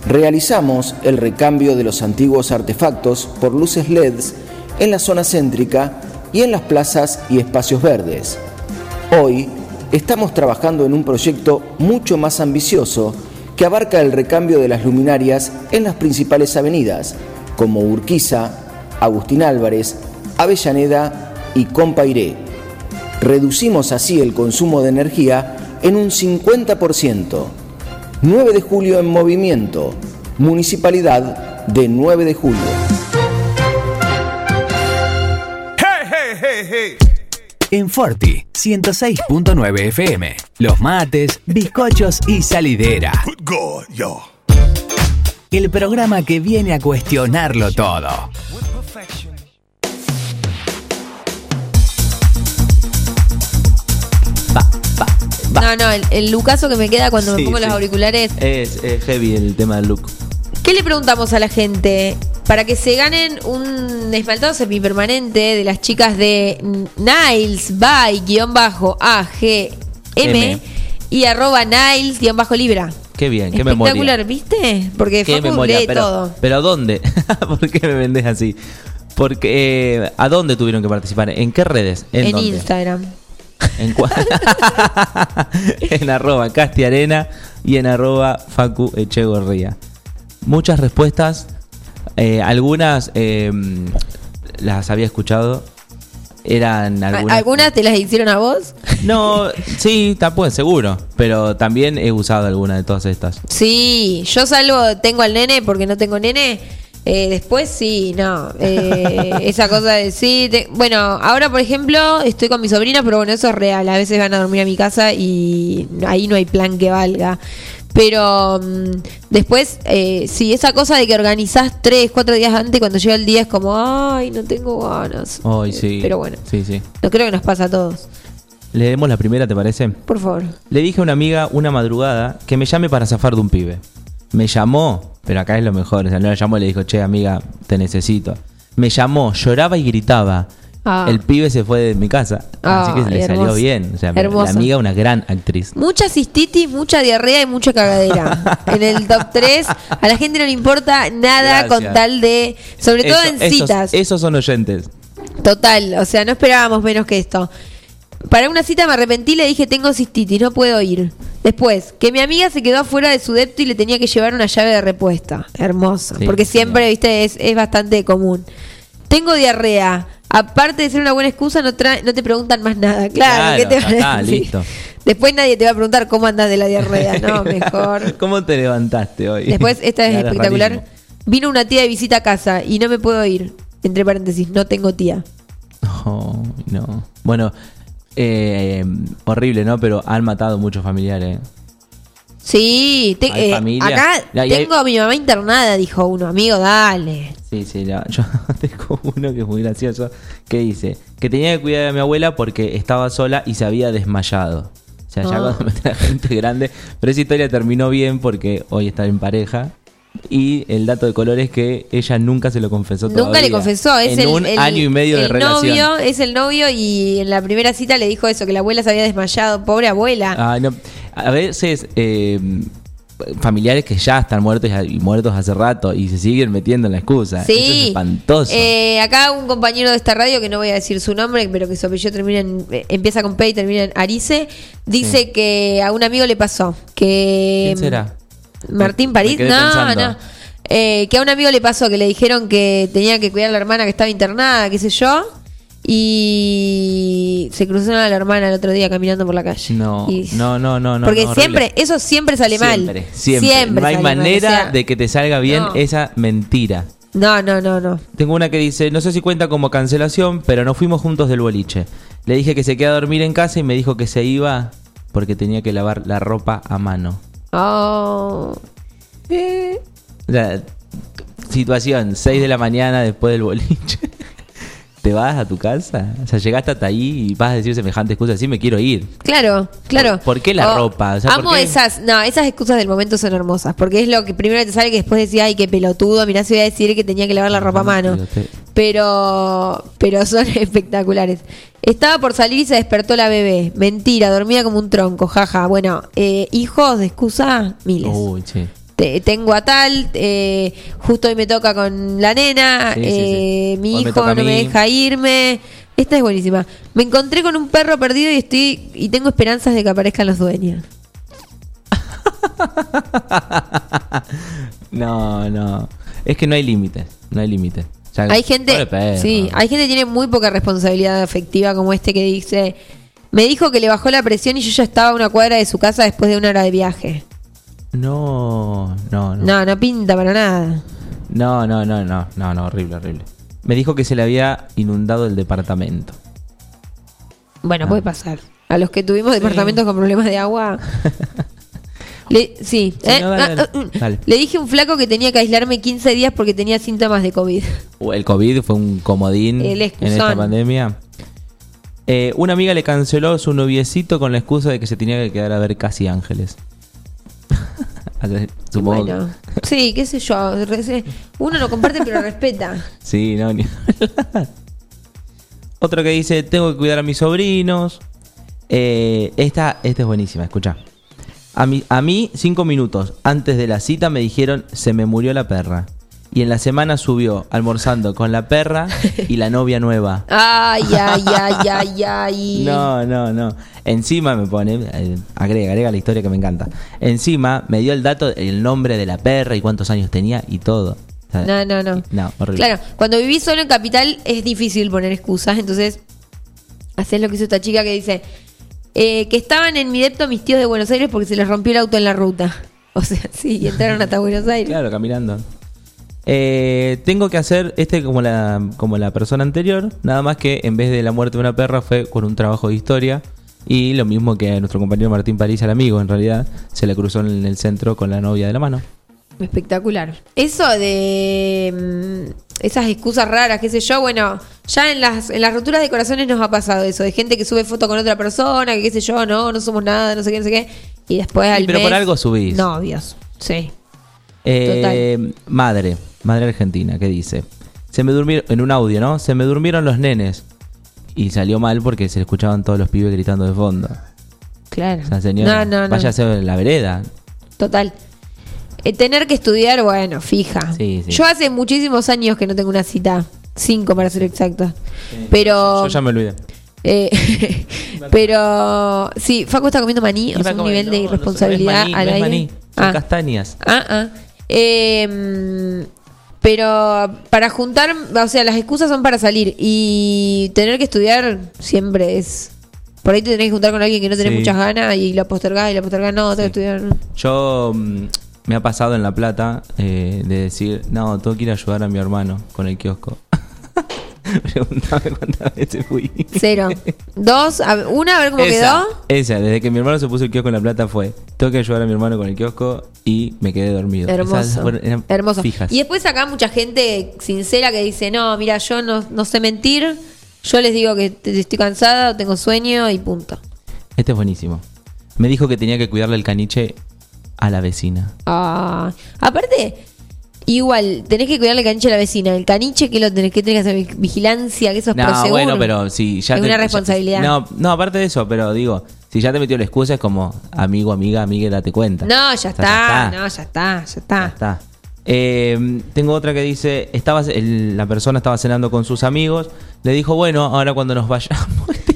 Realizamos el recambio de los antiguos artefactos por luces LEDs en la zona céntrica y en las plazas y espacios verdes. Hoy estamos trabajando en un proyecto mucho más ambicioso que abarca el recambio de las luminarias en las principales avenidas, como Urquiza, Agustín Álvarez, Avellaneda y Compairé. Reducimos así el consumo de energía en un 50%. 9 de julio en movimiento, Municipalidad de 9 de julio. Hey, hey, hey. En Forti 106.9 FM. Los mates, bizcochos y salidera. God, yo. El programa que viene a cuestionarlo todo. No, no, el, el lucaso que me queda cuando me Sí, pongo sí. los auriculares. Es, es heavy el tema del look. ¿Qué le preguntamos a la gente? Para que se ganen un esmaltado semipermanente de las chicas de Niles by guion bajo AGM M. y arroba Niles guion bajo Libra. Qué bien, qué memoria. Espectacular, ¿viste? Porque Qué Facu memoria, lee pero, todo. pero ¿dónde? ¿Por qué me vendes así? Porque, eh, ¿a dónde tuvieron que participar? ¿En qué redes? En, dónde? Instagram. En, en arroba castiarena y en arroba facu echegorría. Muchas respuestas, eh, algunas eh, las había escuchado, eran algunas... ¿Algunas te las hicieron a vos? No, sí, está pues seguro, pero también he usado alguna de todas estas. Sí, yo salvo, tengo al nene porque no tengo nene. eh, después sí, no. eh, esa cosa de sí. te- bueno, ahora por ejemplo estoy con mi sobrina, pero bueno, eso es real. A veces van a dormir a mi casa y ahí no hay plan que valga. Pero mm, después, eh, sí, esa cosa de que organizás tres, cuatro días antes, cuando llega el día es como, ay, no tengo ganas. Hoy sí. Pero bueno, Sí, sí. no creo que nos pasa a todos. Leemos la primera, ¿te parece? Por favor. Le dije a una amiga una madrugada que me llame para zafar de un pibe. Me llamó, pero acá es lo mejor. O sea, no la llamó y le dijo, che, amiga, te necesito. Me llamó, lloraba y gritaba. Ah. El pibe se fue de mi casa. así que Ay, le salió bien. O sea, Hermoso. la amiga, una gran actriz. Mucha cistitis, mucha diarrea y mucha cagadera. en el top 3, a la gente no le importa nada Gracias. con tal de. Sobre todo en esos- citas. Esos son oyentes. Total, o sea, no esperábamos menos que esto. Para una cita me arrepentí, le dije, tengo cistitis, no puedo ir. Después, que mi amiga se quedó afuera de su depto y le tenía que llevar una llave de repuesta. Hermoso. Sí, porque siempre, viste, es, es bastante común. Tengo diarrea. Aparte de ser una buena excusa, no, tra- no te preguntan más nada. Claro, ¿qué te van a decir? listo. Después nadie te va a preguntar cómo andas de la diarrea, no, mejor. ¿Cómo te levantaste hoy? Después, esta es Claro, espectacular. rarísimo. Vino una tía de visita a casa y no me puedo ir. Entre paréntesis, no tengo tía. Oh, no. Bueno, eh, horrible, ¿no? Pero han matado muchos familiares. Sí, te- Hay eh, familia. acá Ya, y hay- tengo a mi mamá internada, dijo uno, amigo, dale. Sí, sí, ya, yo tengo uno que es muy gracioso, que dice que tenía que cuidar a mi abuela porque estaba sola y se había desmayado. O sea, ya Ah. cuando meten a gente grande, pero esa historia terminó bien porque hoy está en pareja. Y el dato de color es que ella nunca se lo confesó Nunca todavía. le confesó, es en el, un el- año y medio de el relación. novio, es el novio y en la primera cita le dijo eso, que la abuela se había desmayado, pobre abuela. Ah, no. A veces eh, familiares que ya están muertos y, muertos hace rato y se siguen metiendo en la excusa. Eso es Sí, espantoso. Eh, acá un compañero de esta radio, que no voy a decir su nombre, pero que su apellido termina en- eh, empieza con P y termina en Arice, dice Sí. que a un amigo le pasó. Que ¿Quién será? Martín Me París, no, pensando. no. Eh, que a un amigo le pasó que le dijeron que tenía que cuidar a la hermana que estaba internada, qué sé yo. Y se cruzaron a la hermana el otro día caminando por la calle. No, Y- no, no, no, no. Porque no, horrible. siempre, eso siempre sale mal. Siempre, siempre. no hay mal, manera o sea, de que te salga bien no. esa mentira. No, no, no, no. Tengo una que dice, no sé si cuenta como cancelación, pero nos fuimos juntos del boliche. Le dije que se queda a dormir en casa y me dijo que se iba porque tenía que lavar la ropa a mano. Oh. Eh, sea, situación, 6 de la mañana después del boliche. ¿Te vas a tu casa? O sea, llegaste hasta ahí y vas a decir semejante excusa, sí me quiero ir. Claro, claro. ¿Por- qué la Oh, ropa? O sea, ¿por amo qué? esas, no, esas excusas del momento son hermosas, porque es lo que primero te sale que después decía, ay, qué pelotudo, mirá si voy a decir que tenía que lavar la ropa a mano. Pero Pero, pero son espectaculares. Estaba por salir y se despertó la bebé. Mentira, dormía como un tronco, jaja. Bueno, eh, hijos de excusa, miles. Uy, sí. Te- tengo a tal, eh, justo hoy me toca con la nena, Sí, sí, sí. eh, mi Hoy hijo no me deja irme. Esta es buenísima. Me encontré con un perro perdido y estoy y tengo esperanzas de que aparezcan los dueños. No, no. Es que no hay límites. No hay límites. O sea, Hay gente, perro. sí, hay gente que tiene muy poca responsabilidad afectiva como este que dice, me dijo que le bajó la presión y yo ya estaba a una cuadra de su casa después de una hora de viaje. No, no, no. No, no pinta para nada. No, no, no, no, no, no, horrible, horrible. Me dijo que se le había inundado el departamento. Bueno, Ah. puede pasar. A los que tuvimos departamentos con problemas de agua. Le, sí, Sí, eh, no, dale, ah, dale. ah. Dale. le dije a un flaco que tenía que aislarme 15 días porque tenía síntomas de COVID. Uh, El COVID fue un comodín El en esta pandemia. Eh, una amiga le canceló su noviecito con la excusa de que se tenía que quedar a ver Casi Ángeles. Supongo. Bueno, sí, qué sé yo. Uno lo comparte pero respeta. Sí, no, ni Otro que dice, tengo que cuidar a mis sobrinos. Eh, esta, esta es buenísima, escucha. A mí, a mí, cinco minutos antes de la cita me dijeron, se me murió la perra. Y en la semana subió almorzando con la perra y la novia nueva. Ay, ay, ay, ay, ay. No, no, no. Encima me pone, eh, agrega, agrega la historia que me encanta. Encima me dio el dato, el nombre de la perra y cuántos años tenía y todo. No, no, no. No, horrible. Claro, cuando vivís solo en capital es difícil poner excusas, entonces haces lo que hizo esta chica que dice eh, que estaban en mi depto mis tíos de Buenos Aires porque se les rompió el auto en la ruta. O sea, sí, y entraron hasta Buenos Aires. Claro, caminando. Eh, tengo que hacer este como la, como la persona anterior, nada más que en vez de la muerte de una perra fue con un trabajo de historia. Y lo mismo que a nuestro compañero Martín París, al amigo, en realidad, se le cruzó en el centro con la novia de la mano. Espectacular. Eso de mm, esas excusas raras, qué sé yo, bueno, ya en las, en las roturas de corazones nos ha pasado eso, de gente que sube foto con otra persona, que qué sé yo, no, no somos nada, no sé qué, no sé qué, y después al pero por algo subís. Novios, sí. Eh, madre, madre argentina, ¿qué dice? Se me durmieron, en un audio, ¿no? Se me durmieron los nenes. Y salió mal porque se escuchaban todos los pibes gritando de fondo. Claro. O sea, señora, No, no, no. váyase a la vereda. Total. Eh, tener que estudiar, bueno, fija. Sí, sí. Yo hace muchísimos años que no tengo una cita. Cinco para ser exacta. Pero. Yo ya me olvidé. eh, pero. Sí, Facu está comiendo maní. O sea, un nivel de irresponsabilidad no, al no es aire. maní, son Ah. castañas. Ah, ah. Eh, pero para juntar, o sea, las excusas son para salir y tener que estudiar siempre es. Por ahí te tenés que juntar con alguien que no tenés Sí. muchas ganas y la postergás y la postergás, no, tengo que estudiar. Yo mm, me ha pasado en La Plata eh, de decir, no, tengo que ir a ayudar a mi hermano con el kiosco. Preguntame cuántas veces fui. Cero. Dos, a una, a ver cómo esa, quedó. Esa, desde que mi hermano se puso el kiosco en La Plata fue, tengo que ayudar a mi hermano con el kiosco y me quedé dormido. Esas Hermoso. fueron- eran Hermoso. Fijas. Y después acá mucha gente sincera que dice, no, mira, yo no, no sé mentir, yo les digo que te- estoy cansada, tengo sueño y punto. Este es buenísimo. Me dijo que tenía que cuidarle el caniche a la vecina. Ah, aparte, igual, tenés que cuidarle el caniche a la vecina. El caniche que lo tenés que tener que hacer vigilancia, que eso es No, bueno, pero si ya Es te- una ya- responsabilidad. no, no, aparte de eso, pero digo, si ya te metió la excusa es como amigo, amiga, amiga, date cuenta. No, ya O sea, está, ya no, ya está, ya está. está. Eh, tengo otra que dice, estaba, el- la persona estaba cenando con sus amigos, le dijo, bueno, ahora cuando nos vayamos,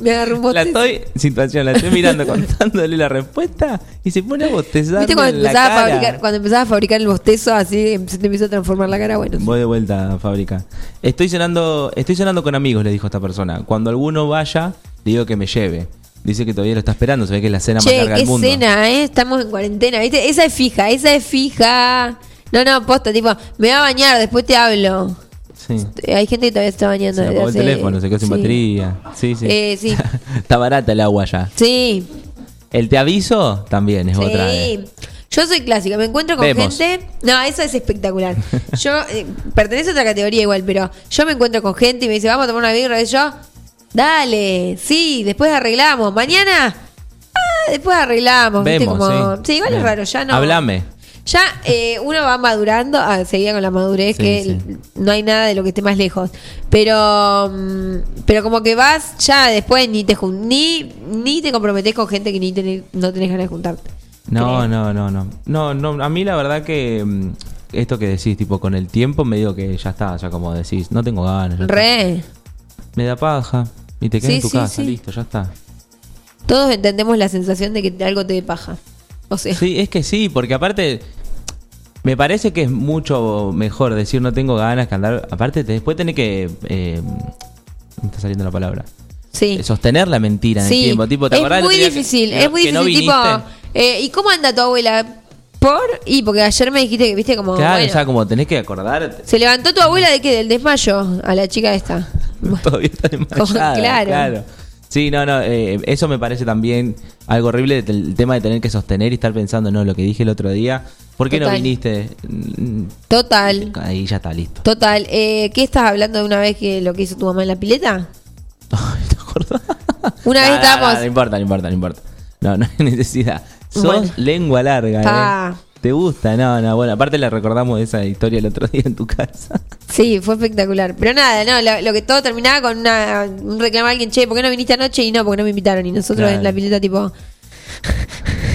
Me agarró un la bostezo. estoy, situación, la estoy mirando, contándole la respuesta y se pone a bostezar. ¿Viste cuando en la empezaba, a fabricar, cuando empezaba a fabricar el bostezo, así se te empezó a transformar la cara? Bueno, Voy de vuelta a fábrica. Estoy cenando, estoy cenando con amigos, le dijo esta persona. Cuando alguno vaya, le digo que me lleve. Dice que todavía lo está esperando, se ve que es la cena más larga del mundo. cena, ¿eh? Estamos en cuarentena, ¿viste? Esa es fija, esa es fija. No, no, posta, tipo, me va a bañar, después te hablo. Sí. Hay gente que todavía está bañando. Se el teléfono, se quedó sin sí. batería. Sí, sí. Eh, sí. está barata el agua ya. Sí, El te aviso también es otra. sí. eh. Yo soy clásica, me encuentro con Vemos. gente. No, eso es espectacular. Yo eh, pertenece a otra categoría igual, pero yo me encuentro con gente y me dice, vamos a tomar una birra. Y yo, dale, sí, después arreglamos. Mañana, ah, después arreglamos. ¿viste? Vemos, Como- sí. igual es raro, ya no. Háblame. Ya eh, uno va madurando, a seguir con la madurez, Sí, que sí. no hay nada de lo que esté más lejos. Pero mm, pero como que vas, ya después ni te ni, ni te comprometes con gente que ni tenés- no tenés ganas de juntarte. No, no, no, no. No, no, a mí la verdad que mm, esto que decís, tipo, con el tiempo me digo que ya está, ya como decís, no tengo ganas. Re. Me da paja. Y te quedas Sí, en tu sí, casa, sí. listo, ya está. Todos entendemos la sensación de que algo te dé paja. O sea, Sí, es que sí, porque aparte me parece que es mucho mejor decir no tengo ganas que andar. Aparte, te- después tenés que. eh, me está saliendo la palabra. sí. Sostener la mentira en el Sí, tiempo. Tipo, ¿te es el muy que- difícil, que, es muy que no difícil. tipo, eh, ¿y cómo anda tu abuela? ¿Por? Y porque ayer me dijiste que, viste, como. Claro, bueno, o sea, como tenés que acordar. Se levantó tu abuela de qué? Del desmayo a la chica esta. Todavía está desmayada, Claro. claro. Sí, no, no, eh, eso me parece también algo horrible, el, el tema de tener que sostener y estar pensando, no, lo que dije el otro día, ¿por qué no viniste? Total. Ahí ya está listo. Total, eh, ¿qué estás hablando de una vez que lo que hizo tu mamá en la pileta? Una vez No, no, estábamos. no, no importa, no importa, no importa. No, no hay necesidad. Sos Bueno. lengua larga. ¿eh? ¿Te gusta? No, no, bueno, aparte le recordamos esa historia el otro día en tu casa. Sí, fue espectacular. Pero nada, no, lo, lo que todo terminaba con una, un reclamo a alguien, che, ¿por qué no viniste anoche? Y no, porque no me invitaron. Y nosotros en la pileta, tipo,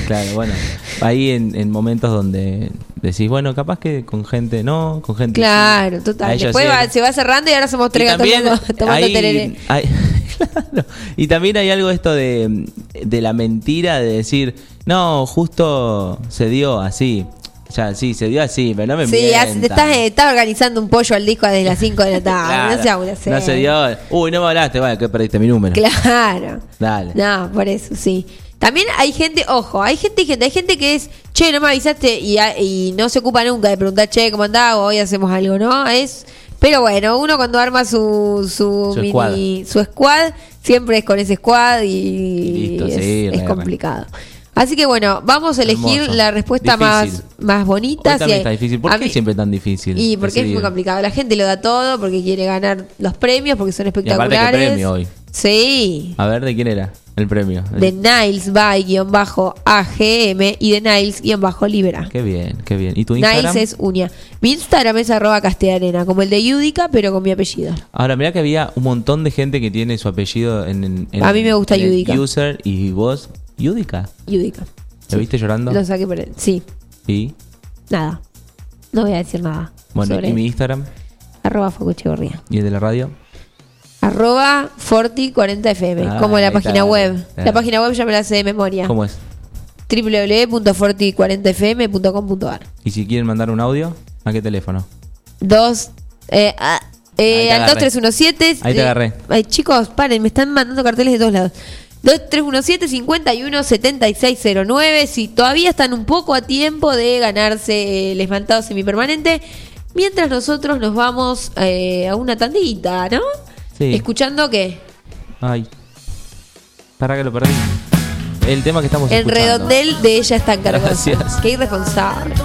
Claro, bueno. Ahí en, en momentos donde decís, bueno, capaz que con gente no, con gente claro, total. Después sí. va- se va cerrando y ahora somos tres gatos tomando tereré. hay- claro. Y también hay algo esto de, de la mentira de decir, no, justo se dio así. O sea, sí, se dio así, pero no me Sí, te estás, estás organizando un pollo al disco desde las 5 de la tarde. Claro. No una No se dio. Uy, no me hablaste, vale, que perdiste mi número. Claro. Dale. No, por eso, sí. También hay gente, ojo, hay gente y gente, hay gente que es, che, no me avisaste y, y no se ocupa nunca de preguntar, che, ¿cómo andás? O hoy hacemos algo, ¿no? Es, pero bueno, uno cuando arma su, su, Su mini, su squad, siempre es con ese squad y, Listo, es, sí, es complicado. Así que bueno, vamos a elegir Hermoso. la respuesta Difícil. más, más bonita. Hoy también Si- está difícil. ¿Por qué mí- siempre tan difícil? Y porque es muy complicado. La gente lo da todo porque quiere ganar los premios, porque son Y aparte, espectaculares. ¿qué premio hoy? Sí. A ver, ¿de quién era el premio? De Niles by guion bajo AGM y de Niles guion bajo Libera. Qué bien, qué bien. ¿Y tu Instagram? Niles es uña. Mi Instagram es arroba castellarena, como el de Yudica, pero con mi apellido. Ahora, mira que había un montón de gente que tiene su apellido en, en- en- A mí me gusta Yudica. User y vos, Yudica. Yudica. ¿Lo viste llorando? Lo saqué por él. Sí, Y nada. No voy a decir nada. bueno, y mi Instagram Arroba Facuchegorría. y el de la radio. Arroba Forti40FM, Ah, como la página está. web. La página web ya me la sé de memoria. ¿Cómo es? www.forti40fm.com.ar Y si quieren mandar un audio, ¿a qué teléfono? Dos, eh, ah, eh, al agarré. 2317. Ahí te eh, agarré. ay, chicos, paren, me están mandando carteles de todos lados. 2317 51 7609. Si todavía están un poco a tiempo de ganarse el esmantado semipermanente. Mientras nosotros nos vamos eh, a una tandita, ¿no? Sí. Escuchando que Ay. Para que lo perdí. El tema que estamos el escuchando. redondel de ella está encargado. Gracias. Qué irresponsable.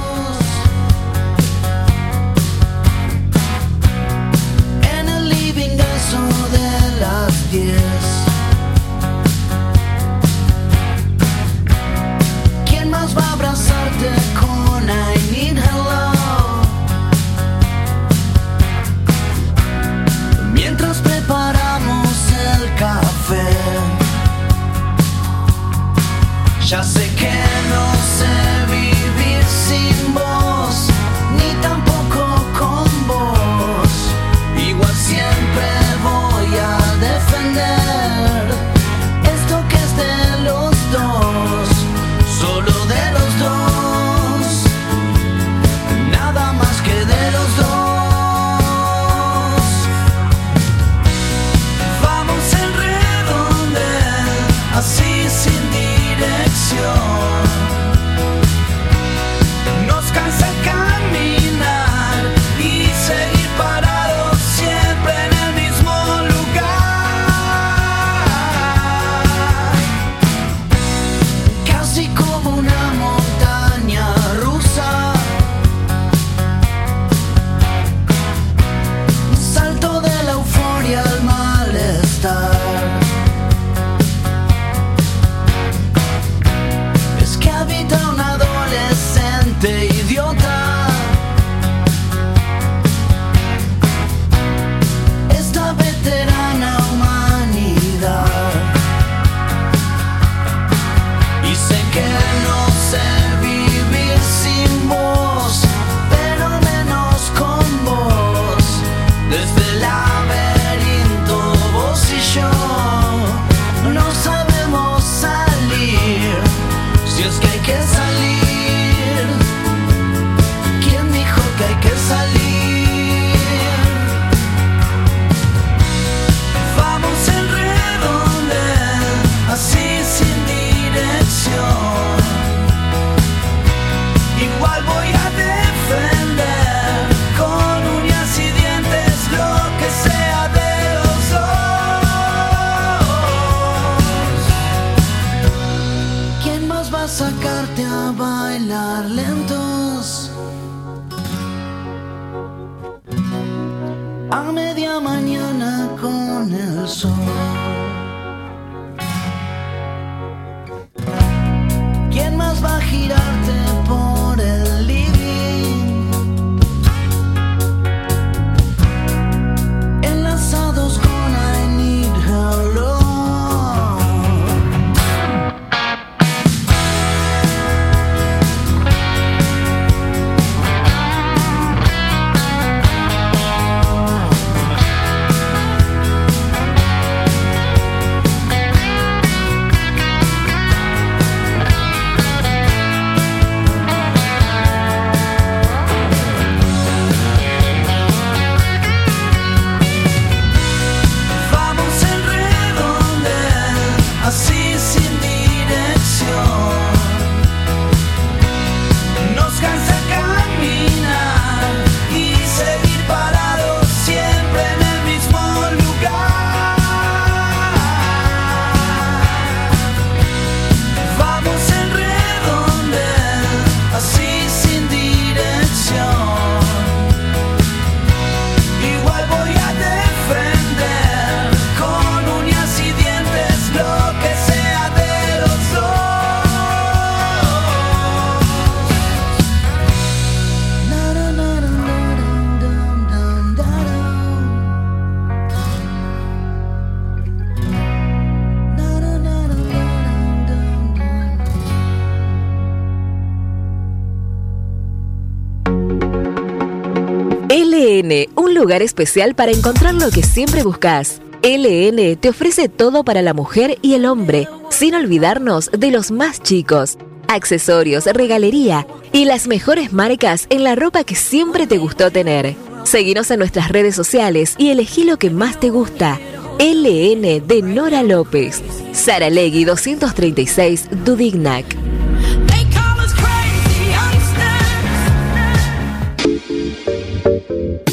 Lugar especial para encontrar lo que siempre buscas. LN te ofrece todo para la mujer y el hombre, sin olvidarnos de los más chicos. Accesorios, regalería y las mejores marcas en la ropa que siempre te gustó tener. Seguinos en nuestras redes sociales y elegí lo que más te gusta. LN de Nora López. Sara Legui 236 Dudignac.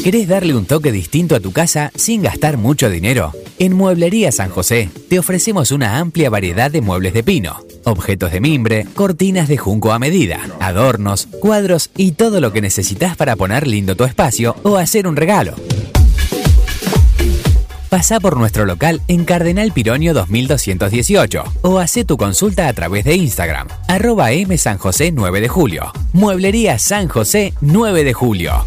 ¿Querés darle un toque distinto a tu casa sin gastar mucho dinero? En Mueblería San José te ofrecemos una amplia variedad de muebles de pino, objetos de mimbre, cortinas de junco a medida, adornos, cuadros y todo lo que necesitas para poner lindo tu espacio o hacer un regalo. Pasá por nuestro local en Cardenal Pironio 2218 o hacé tu consulta a través de Instagram, arroba M San José 9 de julio. Mueblería San José 9 de julio.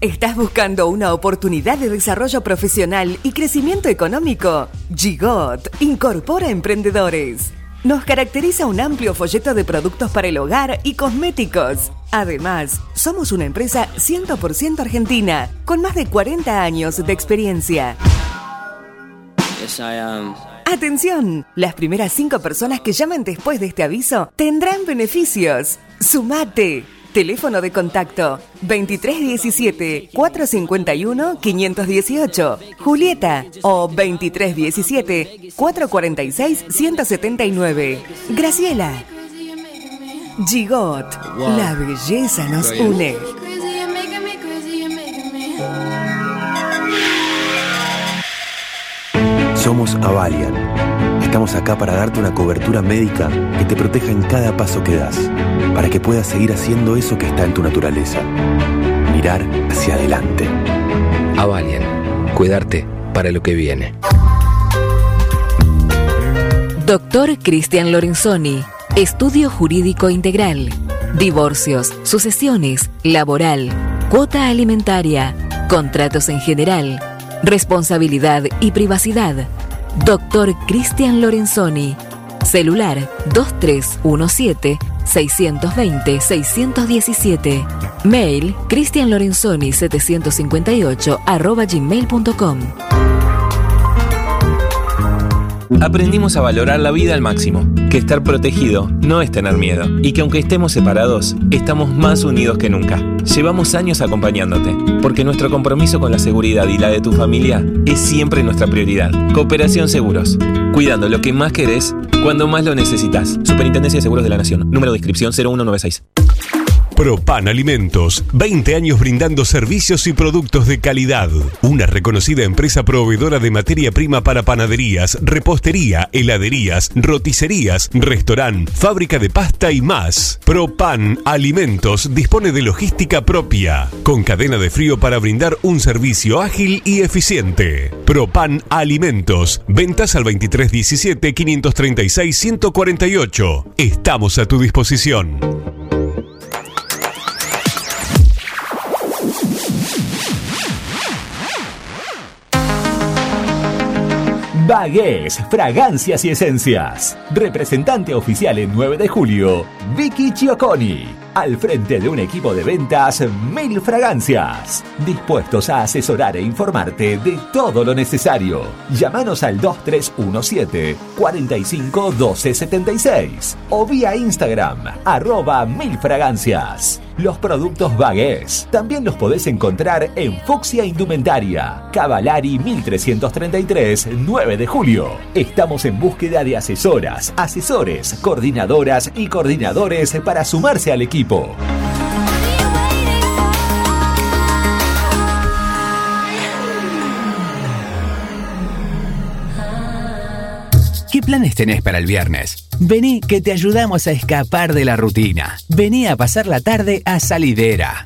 ¿Estás buscando una oportunidad de desarrollo profesional y crecimiento económico? Gigot incorpora emprendedores. Nos caracteriza un amplio folleto de productos para el hogar y cosméticos. Además, somos una empresa 100% argentina, con más de 40 años de experiencia. Atención, las primeras cinco personas que llamen después de este aviso tendrán beneficios. Sumate. Teléfono de contacto 2317 451 518. Julieta o 2317 446 179. Graciela. Gigot. La belleza nos une. Somos Avalian. Estamos acá para darte una cobertura médica que te proteja en cada paso que das, para que puedas seguir haciendo eso que está en tu naturaleza. Mirar hacia adelante. Avalian. Cuidarte para lo que viene. Doctor Cristian Lorenzoni. Estudio Jurídico Integral. Divorcios, sucesiones, laboral, cuota alimentaria, contratos en general, responsabilidad y privacidad. Doctor Cristian Lorenzoni. Celular 2317-620-617. Mail cristianlorenzoni758 arroba gmail.com. Aprendimos a valorar la vida al máximo, que estar protegido no es tener miedo y que aunque estemos separados, estamos más unidos que nunca. Llevamos años acompañándote, porque nuestro compromiso con la seguridad y la de tu familia es siempre nuestra prioridad. Cooperación Seguros, cuidando lo que más querés cuando más lo necesitas. Superintendencia de Seguros de la Nación, número de inscripción 0196. Propan Alimentos, 20 años brindando servicios y productos de calidad. Una reconocida empresa proveedora de materia prima para panaderías, repostería, heladerías, roticerías, restaurant, fábrica de pasta y más. Propan Alimentos dispone de logística propia, con cadena de frío para brindar un servicio ágil y eficiente. Propan Alimentos, ventas al 2317 536 148. Estamos a tu disposición. Bagués, fragancias y esencias. Representante oficial en 9 de julio, Vicky Chioconi. Al frente de un equipo de ventas, Mil Fragancias. Dispuestos a asesorar e informarte de todo lo necesario. Llámanos al 2317 45 12 76 o vía Instagram, arroba Mil Fragancias. Los productos Bagués también los podés encontrar en Fuxia Indumentaria, Cavalari 1333, 9 de julio. Estamos en búsqueda de asesoras, asesores, coordinadoras y coordinadores para sumarse al equipo. Planes tenés para el viernes? Vení que te ayudamos a escapar de la rutina. Vení a pasar la tarde a Salidera.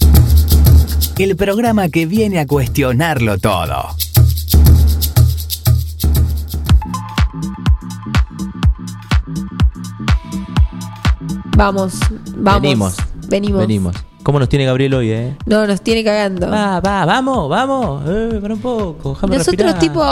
El programa que viene a cuestionarlo todo. Vamos, vamos. Venimos. Venimos. Venimos. ¿Cómo nos tiene Gabriel hoy, eh? No, nos tiene cagando. Va, va, vamos, vamos. Eh, para un poco. Nosotros respirar. tipo,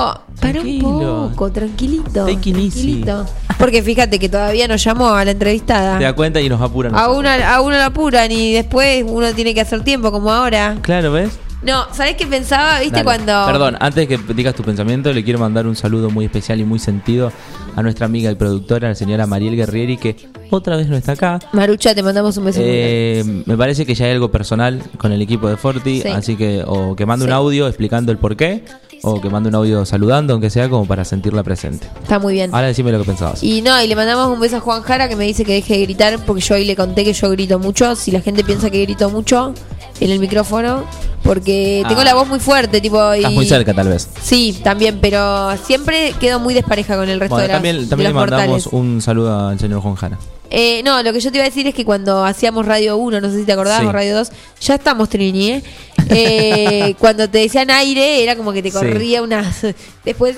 para un poco, tranquilito. Tranquilito. Porque fíjate que todavía nos llamó a la entrevistada. Te da cuenta y nos apuran. A uno, a uno la apuran y después uno tiene que hacer tiempo, como ahora. Claro, ¿ves? No, ¿sabés qué pensaba? ¿Viste Dale. cuando.? Perdón, antes que digas tu pensamiento, le quiero mandar un saludo muy especial y muy sentido a nuestra amiga y productora, la señora Mariel Guerrieri, que otra vez no está acá. Marucha, te mandamos un beso. Eh, me parece que ya hay algo personal con el equipo de Forti, Sí. así que o que mande Sí. un audio explicando el porqué, o que mande un audio saludando, aunque sea como para sentirla presente. Está muy bien. Ahora decime lo que pensabas. Y no, y le mandamos un beso a Juan Jara que me dice que deje de gritar porque yo hoy le conté que yo grito mucho. Si la gente piensa que grito mucho en el micrófono, porque tengo Ah. la voz muy fuerte, tipo. Y... Estás muy cerca, tal vez. Sí, también, pero siempre quedo muy despareja con el resto Bueno, de, las- también, de también le mandamos mortales. un saludo al señor Juan Jara. Eh, no, lo que yo te iba a decir es que cuando hacíamos Radio 1, no sé si te acordabas, Sí. Radio 2, ya estamos Trini, ¿eh? Eh, cuando te decían aire, era como que te Sí. corría unas. Después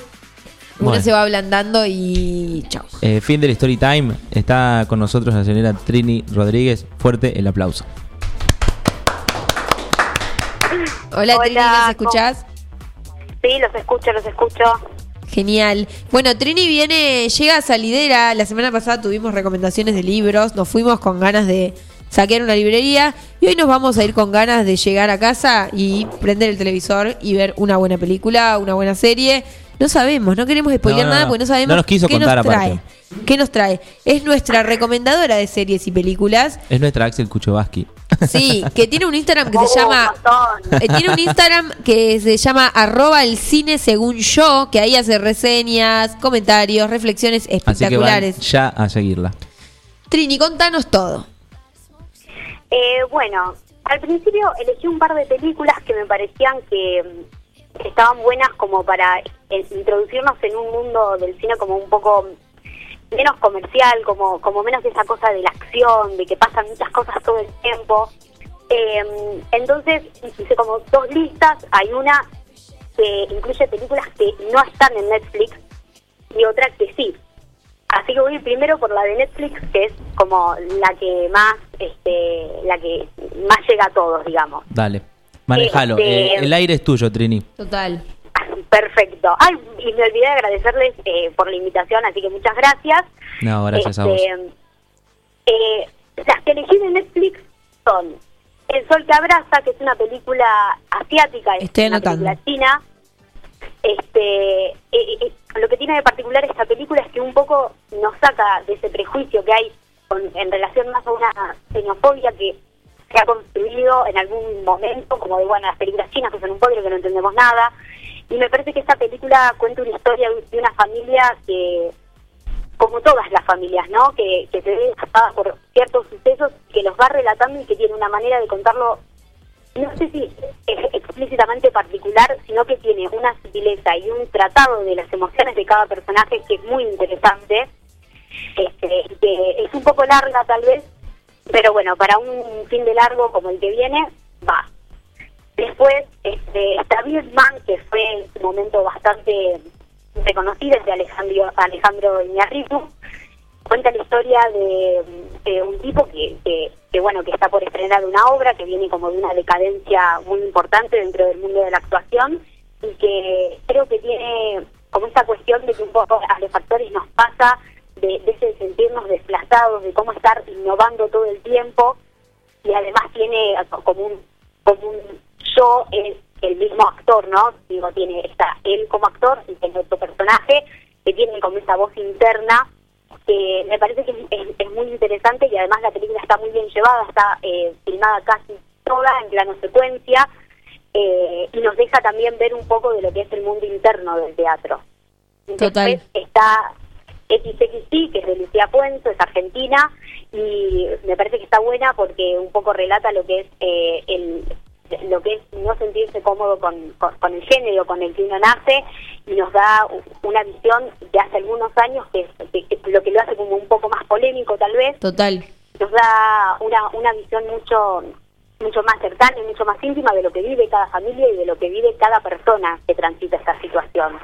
uno Bueno. se va ablandando y chao. Eh, fin del story time. Está con nosotros la señora Trini Rodríguez. Fuerte el aplauso. Hola, Trini, ¿nos escuchás? Sí, los escucho, los escucho. Genial. Bueno, Trini viene, llega a Salidera. La semana pasada tuvimos recomendaciones de libros. Nos fuimos con ganas de saquear una librería. Y hoy nos vamos a ir con ganas de llegar a casa y prender el televisor y ver una buena película, una buena serie. No sabemos, no queremos spoilear No, no, nada no. porque no sabemos No nos quiso qué contar nos aparte. trae. ¿Qué nos trae? Es nuestra recomendadora de series y películas. Es nuestra Axel Kuchovaski. Sí, que tiene un Instagram que se llama. eh, tiene un Instagram que se llama arroba el cine según yo, que ahí hace reseñas, comentarios, reflexiones Así que van espectaculares. ya a seguirla. Trini, contanos todo. Eh, bueno, al principio elegí un par de películas que me parecían que, que estaban buenas como para eh, introducirnos en un mundo del cine como un poco menos comercial, como, como menos esa cosa de la acción, de que pasan muchas cosas todo el tiempo. Eh, entonces hice como dos listas, hay una que incluye películas que no están en Netflix y otra que sí. Así que voy primero por la de Netflix, que es como la que más, este, la que más llega a todos, digamos. Dale. Manejalo. Este- Eh, el aire es tuyo, Trini. Total. Perfecto. Ay, y me olvidé de agradecerles eh, por la invitación, así que muchas gracias. No, gracias a vos. Este, eh, las que elegí de Netflix son El Sol que Abraza, que es una película asiática, es Estoy una anotando. película china. Este, eh, eh, lo que tiene de particular esta película es que un poco nos saca de ese prejuicio que hay con- en relación más a una xenofobia que se ha construido en algún momento, como de, bueno, las películas chinas que son un podrio que no entendemos nada. Y me parece que esta película cuenta una historia de una familia que, como todas las familias, ¿no? Que, que se ve afectada por ciertos sucesos, que los va relatando y que tiene una manera de contarlo, no sé si es explícitamente particular, sino que tiene una sutileza y un tratado de las emociones de cada personaje que es muy interesante, este, que es un poco larga tal vez, pero bueno, para un fin de largo como el que viene, va. Después este, está Birdman, que fue en su momento bastante reconocida, es de Alejandro, Alejandro Iñárritu. Cuenta la historia de, un tipo que, que, que, bueno, que está por estrenar una obra, que viene como de una decadencia muy importante dentro del mundo de la actuación y que creo que tiene como esta cuestión de que un poco a los actores nos pasa de, de ese sentirnos desplazados, de cómo estar innovando todo el tiempo y además tiene como un, como un yo es el mismo actor, ¿no? Digo, tiene está él como actor y tiene otro personaje que tiene como esa voz interna que me parece que es, es- es muy interesante y además la película está muy bien llevada, está eh, filmada casi toda en plano secuencia eh, y nos deja también ver un poco de lo que es el mundo interno del teatro. Total. Después está XXI, que es de Lucía Puenzo, es argentina, y me parece que está buena porque un poco relata lo que es eh, el lo que es no sentirse cómodo con, con, con el género con el que uno nace y nos da una visión de hace algunos años que, es- que- que lo que lo hace como un poco más polémico tal vez Total. nos da una, una visión mucho mucho más cercana y mucho más íntima de lo que vive cada familia y de lo que vive cada persona que transita esta situación.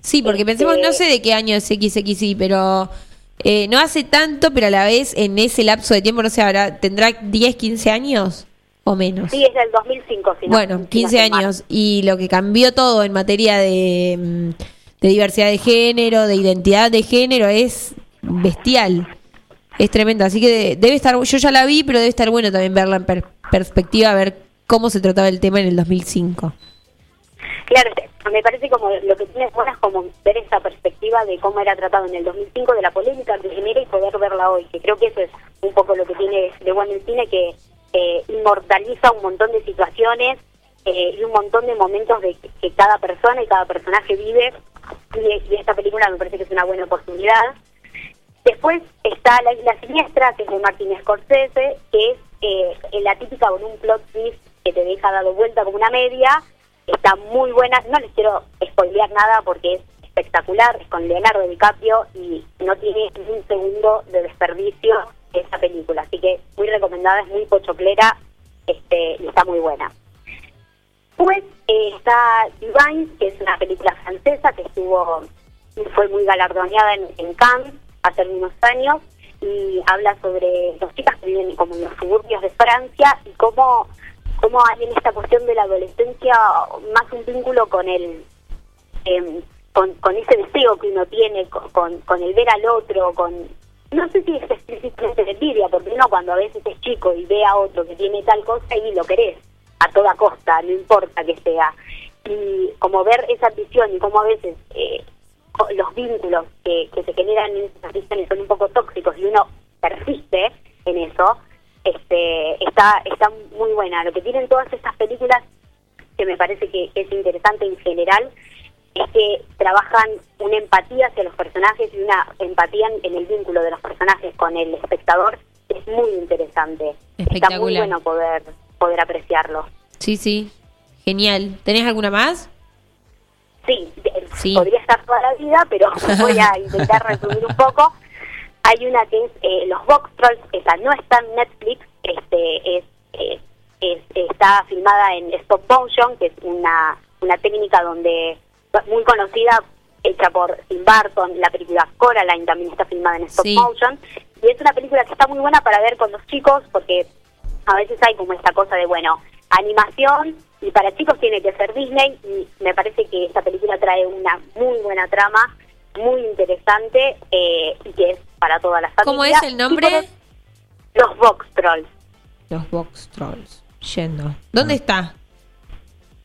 Sí, porque Este- pensemos, no sé de qué año es XXI, pero eh, no hace tanto, pero a la vez en ese lapso de tiempo, no sé, habrá, tendrá 10, 15 años. O menos. Sí, es del 2005. Si no- Bueno, no 15 estoy mal. años. Y lo que cambió todo en materia de, mm, de diversidad de género, de identidad de género, es bestial. Es tremendo. Así que de- debe estar, yo ya la vi, pero debe estar bueno también verla en per- perspectiva, ver cómo se trataba el tema en el 2005. Claro, este, me parece como lo que tiene bueno es como ver esa perspectiva de cómo era tratado en el 2005, de la polémica que genera y poder verla hoy, que creo que eso es un poco lo que tiene de bueno el cine, que eh, inmortaliza un montón de situaciones eh, y un montón de momentos de que, cada persona y cada personaje vive, y, esta película me parece que es una buena oportunidad. Después está La Isla Siniestra, que es de Martin Scorsese, que es eh, la típica con un plot twist que te deja dado vuelta como una media. Está muy buena, no les quiero spoilear nada porque es espectacular, es con Leonardo DiCaprio y no tiene un segundo de desperdicio esa película. Así que muy recomendada, es muy pochoclera este, y está muy buena. Después eh, está Divine, que es una película francesa que estuvo fue muy galardoneada en, en Cannes hace algunos años y habla sobre dos chicas que viven como en los suburbios de Francia y cómo, cómo hay en esta cuestión de la adolescencia más un vínculo con el em, con, con ese deseo que uno tiene, con, con, con el ver al otro, con no sé si es explícitamente de envidia, porque uno cuando a veces es chico y ve a otro que tiene tal cosa y lo querés a toda costa, no importa que sea. Y como ver esa visión y cómo a veces eh, los vínculos que, que se generan en esas visiones son un poco tóxicos y uno persiste en eso, este está está muy buena. Lo que tienen todas estas películas que me parece que es interesante en general es que trabajan una empatía hacia los personajes y una empatía en, el vínculo de los personajes con el espectador es muy interesante. Está muy bueno poder poder apreciarlo. Sí, sí. Genial. ¿Tenés alguna más? Sí, de- podría estar toda la vida, pero voy a intentar resumir un poco. Hay una que es eh, Los Box Trolls, esa no está en Netflix, este es, es- es- está filmada en stop motion, que es una, una técnica donde muy conocida, hecha por Tim Burton, la película Coraline también está filmada en stop Sí. motion, y es una película que está muy buena para ver con los chicos, porque a veces hay como esta cosa de, bueno, animación y para chicos tiene que ser Disney y me parece que esta película trae una muy buena trama, muy interesante eh, y que es para toda la familia. ¿Cómo es el nombre? Los Box Trolls. Los Box Trolls. Yendo. ¿Dónde está?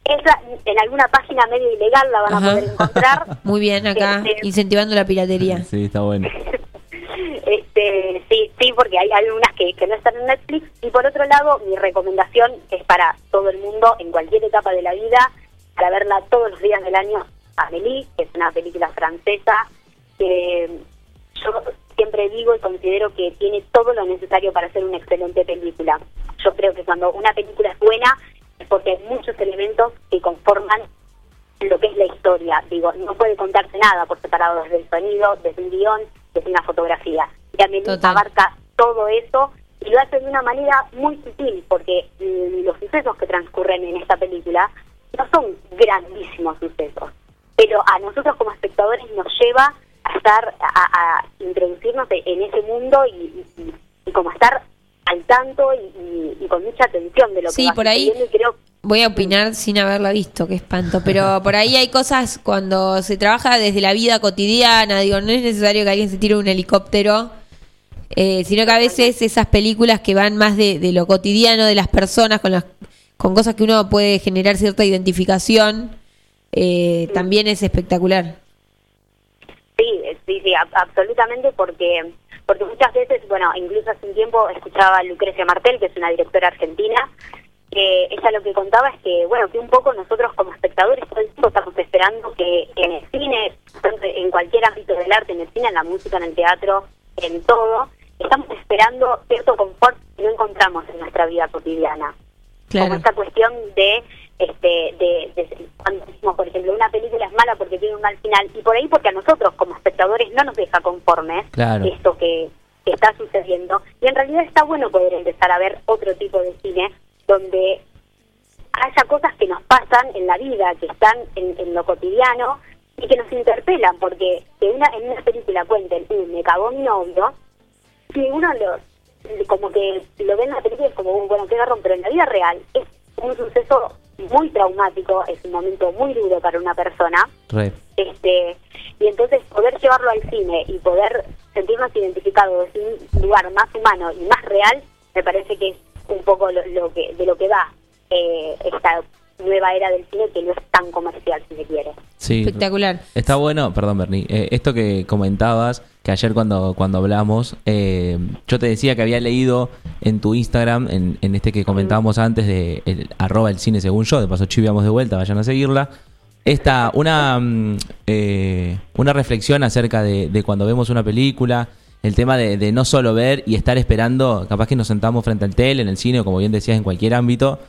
Esa, en alguna página medio ilegal la van a poder encontrar. Muy bien, acá, Este, incentivando la piratería. Sí, está bueno. Este, sí, sí, porque hay algunas que, que no están en Netflix. Y por otro lado, mi recomendación es para todo el mundo, en cualquier etapa de la vida, para verla todos los días del año, Amélie, que es una película francesa que yo siempre digo y considero que tiene todo lo necesario para ser una excelente película. Yo creo que cuando una película es buena porque hay muchos elementos que conforman lo que es la historia. Digo, no puede contarse nada por separado desde el sonido, desde un guion, desde una fotografía. Y Amelie abarca todo eso y lo hace de una manera muy sutil, porque mm, los sucesos que transcurren en esta película no son grandísimos sucesos, pero a nosotros como espectadores nos lleva a estar, a, a introducirnos en ese mundo y, y, y como estar al tanto y, y- y con mucha atención de lo Sí, que por ahí- y creo Voy a opinar sin haberla visto, qué espanto. Pero por ahí hay cosas cuando se trabaja desde la vida cotidiana. Digo, no es necesario que alguien se tire un helicóptero, eh, sino que a veces esas películas que van más de, de lo cotidiano de las personas, con las con cosas que uno puede generar cierta identificación, eh, también es espectacular. Sí, sí, sí, ab- absolutamente, porque porque muchas veces, bueno, incluso hace un tiempo escuchaba a Lucrecia Martel, que es una directora argentina, que ella lo que contaba es que, bueno, que un poco nosotros como espectadores todo el tiempo estamos esperando que en el cine, en cualquier ámbito del arte, en el cine, en la música, en el teatro, en todo, estamos esperando cierto confort que no encontramos en nuestra vida cotidiana. Como esta cuestión de este de, de- cuando decimos por ejemplo una película es mala porque tiene un mal final y por ahí porque a nosotros como espectadores no nos deja conformes Claro. esto que, que está sucediendo y en realidad está bueno poder empezar a ver otro tipo de cine donde haya cosas que nos pasan en la vida que están en, en lo cotidiano y que nos interpelan porque que una en una película cuenten "Uh, me cagó mi novio si uno lo como que lo ven en la película es como, "Uh, bueno, qué garrón, pero en la vida real es un suceso muy traumático, es un momento muy duro para una persona. Este Y entonces poder llevarlo al cine y poder sentirnos identificados desde un lugar más humano y más real, me parece que es un poco lo, lo que de lo que va eh, esta nueva era del cine que no es tan comercial, si se quiere. Sí. Espectacular. Está bueno, perdón Bernie, eh, esto que comentabas, que ayer cuando, cuando hablamos, eh, yo te decía que había leído en tu Instagram, en, en este que comentábamos antes de el, arroba el cine según yo, de paso chiviamos de vuelta, vayan a seguirla, esta, una, mm, eh, una reflexión acerca de, de cuando vemos una película, el tema de, de no solo ver y estar esperando, capaz que nos sentamos frente al tele, en el cine, o como bien decías, en cualquier ámbito,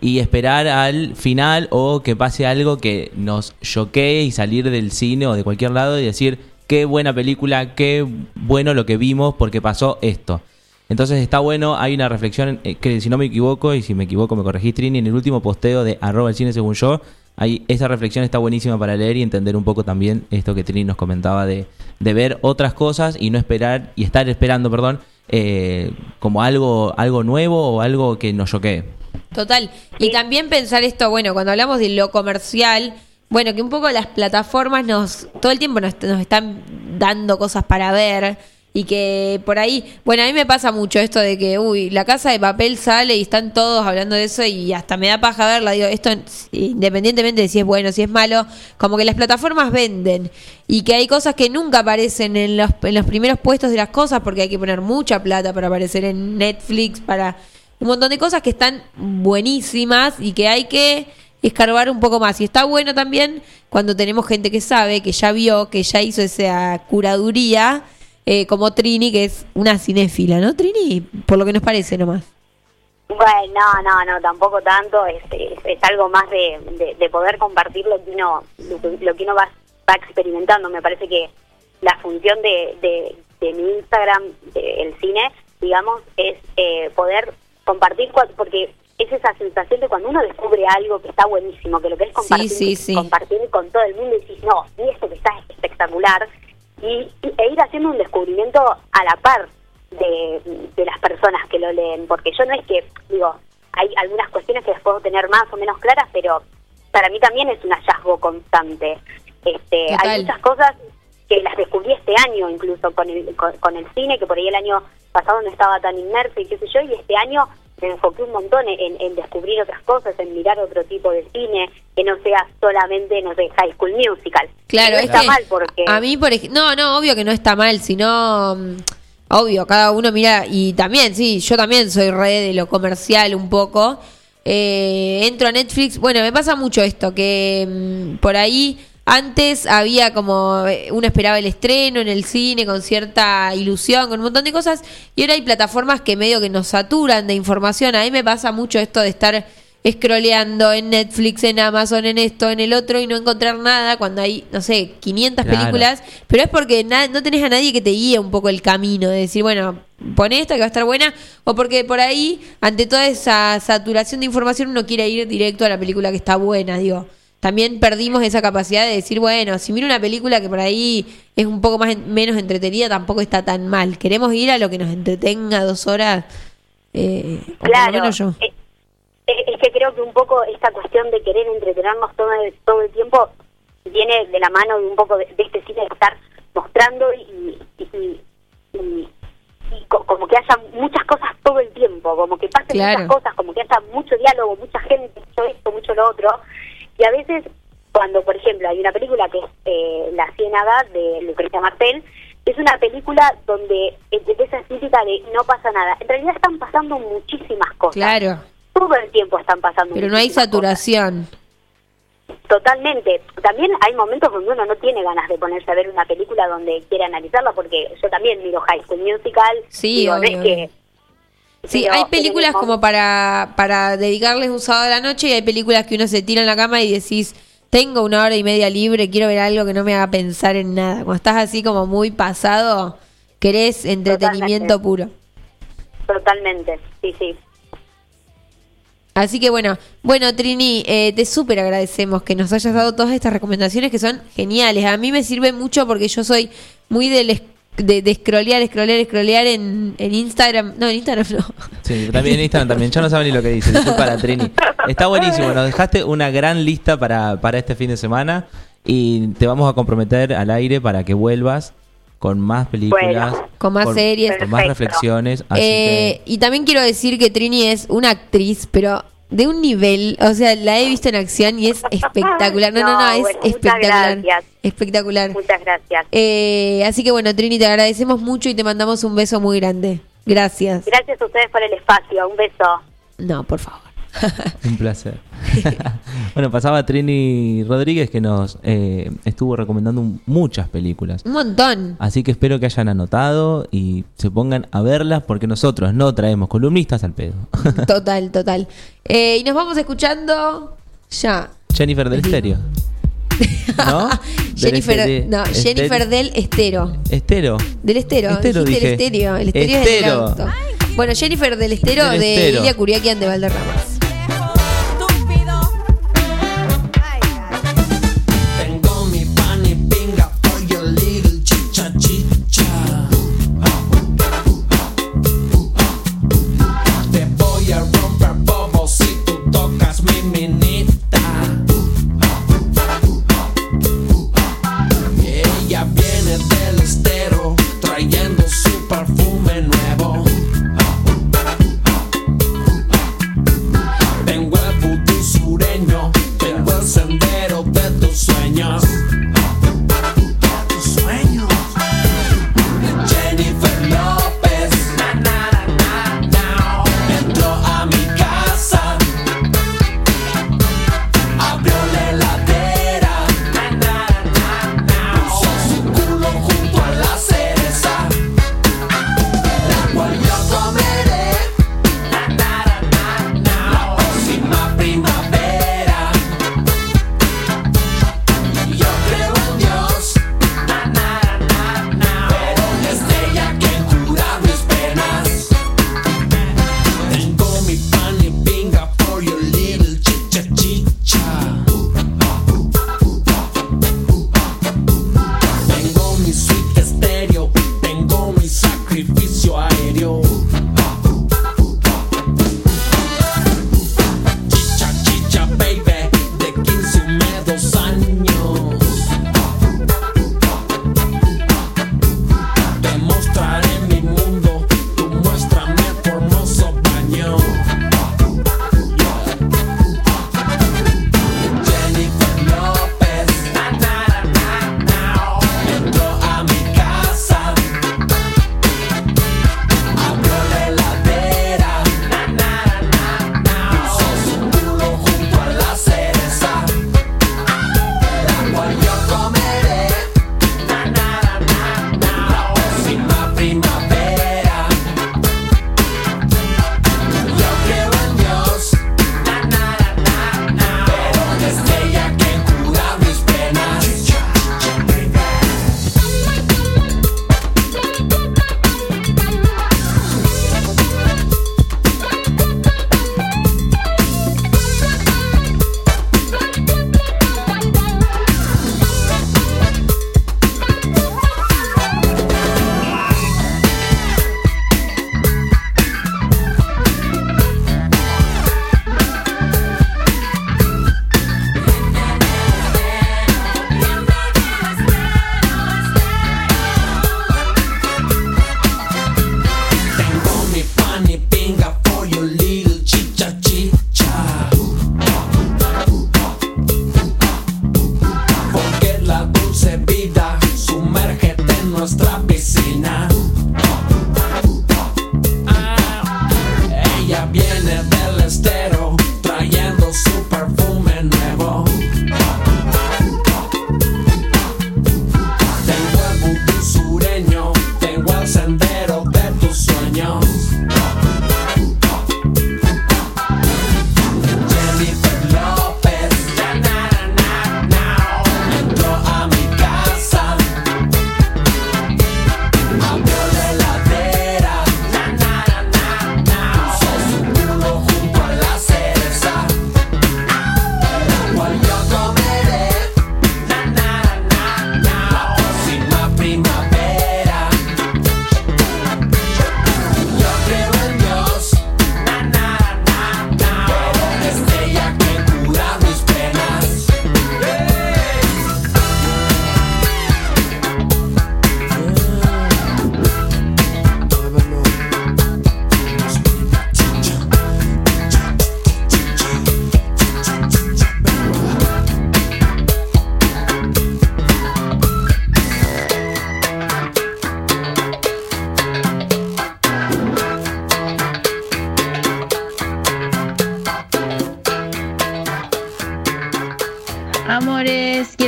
y esperar al final o que pase algo que nos choquee y salir del cine o de cualquier lado y decir qué buena película, qué bueno lo que vimos porque pasó esto. Entonces está bueno, hay una reflexión eh, que si no me equivoco y si me equivoco me corregís Trini, en el último posteo de arroba el cine según yo, hay, esa reflexión está buenísima para leer y entender un poco también esto que Trini nos comentaba de, de ver otras cosas y no esperar y estar esperando, perdón, eh, como algo, algo nuevo o algo que nos choquee. Total. Y también pensar esto, bueno, cuando hablamos de lo comercial, bueno, que un poco las plataformas nos, todo el tiempo nos, nos están dando cosas para ver y que por ahí, bueno, a mí me pasa mucho esto de que, uy, la casa de papel sale y están todos hablando de eso y hasta me da paja verla, digo, esto independientemente de si es bueno, si es malo, como que las plataformas venden y que hay cosas que nunca aparecen en los, en los primeros puestos de las cosas porque hay que poner mucha plata para aparecer en Netflix, para un montón de cosas que están buenísimas y que hay que escarbar un poco más. Y está bueno también cuando tenemos gente que sabe, que ya vio, que ya hizo esa curaduría, eh, como Trini, que es una cinéfila, ¿no, Trini? Por lo que nos parece nomás. Bueno, no, no, no, tampoco tanto, es, es, es algo más de, de, de poder compartir lo que uno, lo que, uno va, va experimentando. Me parece que la función de, de, de mi Instagram, el cine, digamos, es eh, poder compartir, porque es esa sensación de cuando uno descubre algo que está buenísimo, que lo que es compartir, sí, sí. compartir con todo el mundo y decís, no, y esto que está espectacular, y, y- e ir haciendo un descubrimiento a la par de, de las personas que lo leen, porque yo no es que, digo, hay algunas cuestiones que las puedo tener más o menos claras, pero para mí también es un hallazgo constante. Este, Total. hay muchas cosas que las descubrí este año incluso con el, con, con el cine, que por ahí el año pasado no estaba tan inmerso y qué sé yo, y este año me enfoqué un montón en, en descubrir otras cosas, en mirar otro tipo de cine, que no sea solamente, no sé, High School Musical. Claro, no es está que mal porque... A mí, por ejemplo, no, no, obvio que no está mal, sino, mm, obvio, cada uno mira, y también, sí, yo también soy re de lo comercial un poco. Eh, entro a Netflix, bueno, me pasa mucho esto, que mm, por ahí antes había como, eh, uno esperaba el estreno en el cine con cierta ilusión, con un montón de cosas, y ahora hay plataformas que medio que nos saturan de información. A mí me pasa mucho esto de estar scrolleando en Netflix, en Amazon, en esto, en el otro y no encontrar nada cuando hay, no sé, 500 Claro. películas, pero es porque no tenés a nadie que te guíe un poco el camino, de decir, bueno, pon esta que va a estar buena, o porque por ahí, ante toda esa saturación de información, uno quiere ir directo a la película que está buena, digo. También perdimos esa capacidad de decir, bueno, si miro una película que por ahí es un poco más en- menos entretenida, tampoco está tan mal. Queremos ir a lo que nos entretenga dos horas. Eh, o por lo Claro, menos yo. eh, es, que creo que un poco esta cuestión de querer entretenernos todo el, todo el tiempo viene de la mano de un poco de, de este cine de estar mostrando y, y, y- y- y co- como que haya muchas cosas todo el tiempo, como que pasen Claro. muchas cosas, como que haya mucho diálogo, mucha gente, mucho esto, mucho lo otro. Y a veces, cuando, por ejemplo, hay una película que es eh, La Ciénaga de Lucrecia Martel, es una película donde es de esa estética de no pasa nada. En realidad están pasando muchísimas cosas. Claro, Todo el tiempo están pasando pero no hay saturación. cosas. Totalmente. También hay momentos donde uno no tiene ganas de ponerse a ver una película donde quiere analizarla, porque yo también miro High School Musical. Sí, no obvio, es que... Sí, hay películas como para, para dedicarles un sábado a la noche y hay películas que uno se tira en la cama y decís, tengo una hora y media libre, quiero ver algo que no me haga pensar en nada. Cuando estás así como muy pasado, querés entretenimiento puro. Totalmente, sí, sí. Así que bueno, bueno Trini, eh, te súper agradecemos que nos hayas dado todas estas recomendaciones que son geniales. A mí me sirve mucho porque yo soy muy del de, de scrollear, scrollear, scrollear en, en Instagram. No, en Instagram no. Sí, también en Instagram también. Ya no saben ni lo que dice. Disculpa la Trini. Está buenísimo. Nos dejaste una gran lista para, para este fin de semana. Y te vamos a comprometer al aire para que vuelvas con más películas. Bueno, con más series. Con más reflexiones. Así Eh, Y también quiero decir que Trini es una actriz, pero de un nivel, o sea, la he visto en acción y es espectacular. No, no, no, es bueno, muchas espectacular. gracias. Espectacular. Muchas gracias. Eh, así que bueno, Trini, te agradecemos mucho y te mandamos un beso muy grande. Gracias. Gracias a ustedes por el espacio. Un beso. No, por favor. un placer. bueno, pasaba Trini Rodríguez que nos eh, estuvo recomendando un- muchas películas. Un montón. Así que espero que hayan anotado y se pongan a verlas porque nosotros no traemos columnistas al pedo. Total, total. Eh, y nos vamos escuchando ya. Jennifer del Estéreo. ¿No? Del Jennifer, Estere- no, Jennifer del Estero. Estero. Del estero. Estero, dijiste dije. el estéreo. El estéreo es del Estero. auto. Bueno, Jennifer del estero Del de Estero. Ilia Curiaquian de Valderramas.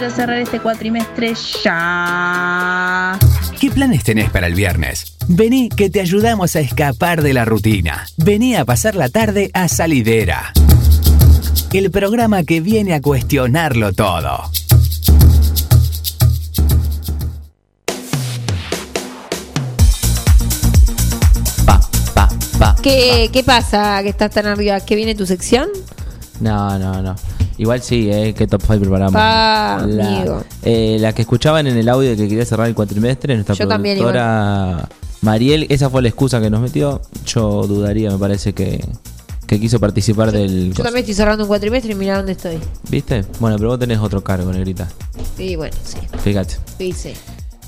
Quiero cerrar este cuatrimestre ya. ¿Qué planes tenés para el viernes? Vení que te ayudamos a escapar de la rutina. Vení a pasar la tarde a Salidera. El programa que viene a cuestionarlo todo. ¿Qué, ¿Qué pasa que estás tan arriba? ¿Que viene tu sección? No, no, no. Igual sí, eh, que top 5 preparamos. Pa, la, amigo. eh, la que escuchaban en el audio de que quería cerrar el cuatrimestre, nuestra Yo también, productora Mariel, esa fue la excusa que nos metió. Yo dudaría, me parece que, que quiso participar del. Yo también estoy cerrando un cuatrimestre y mira dónde estoy. ¿Viste? Bueno, pero vos tenés otro cargo, negrita. Sí, bueno, sí. Fíjate. Sí, sí.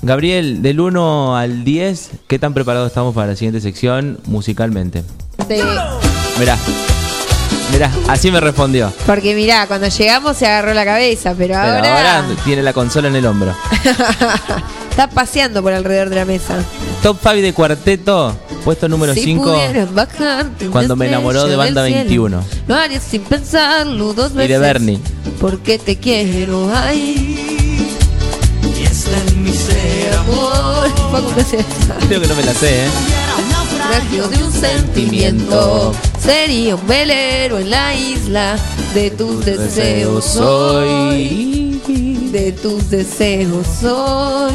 Gabriel, del 1 al 10, ¿qué tan preparados estamos para la siguiente sección musicalmente? Sí. Mirá, mirá, así me respondió. Porque mirá, cuando llegamos se agarró la cabeza, pero Pero ahora, ahora tiene la consola en el hombro. está paseando por alrededor de la mesa. Top 5 de cuarteto, puesto número Si 5. pudieras bajarte una Cuando me enamoró de Banda del cielo, 21. Lo harías sin pensarlo dos Y veces. de Bernie. Porque te quiero, ay. Y está en mi ser, amor. Creo que no me la sé, ¿eh? Naufragio de un sentimiento. Sería un velero en la isla de tus deseos soy. De tus deseos soy.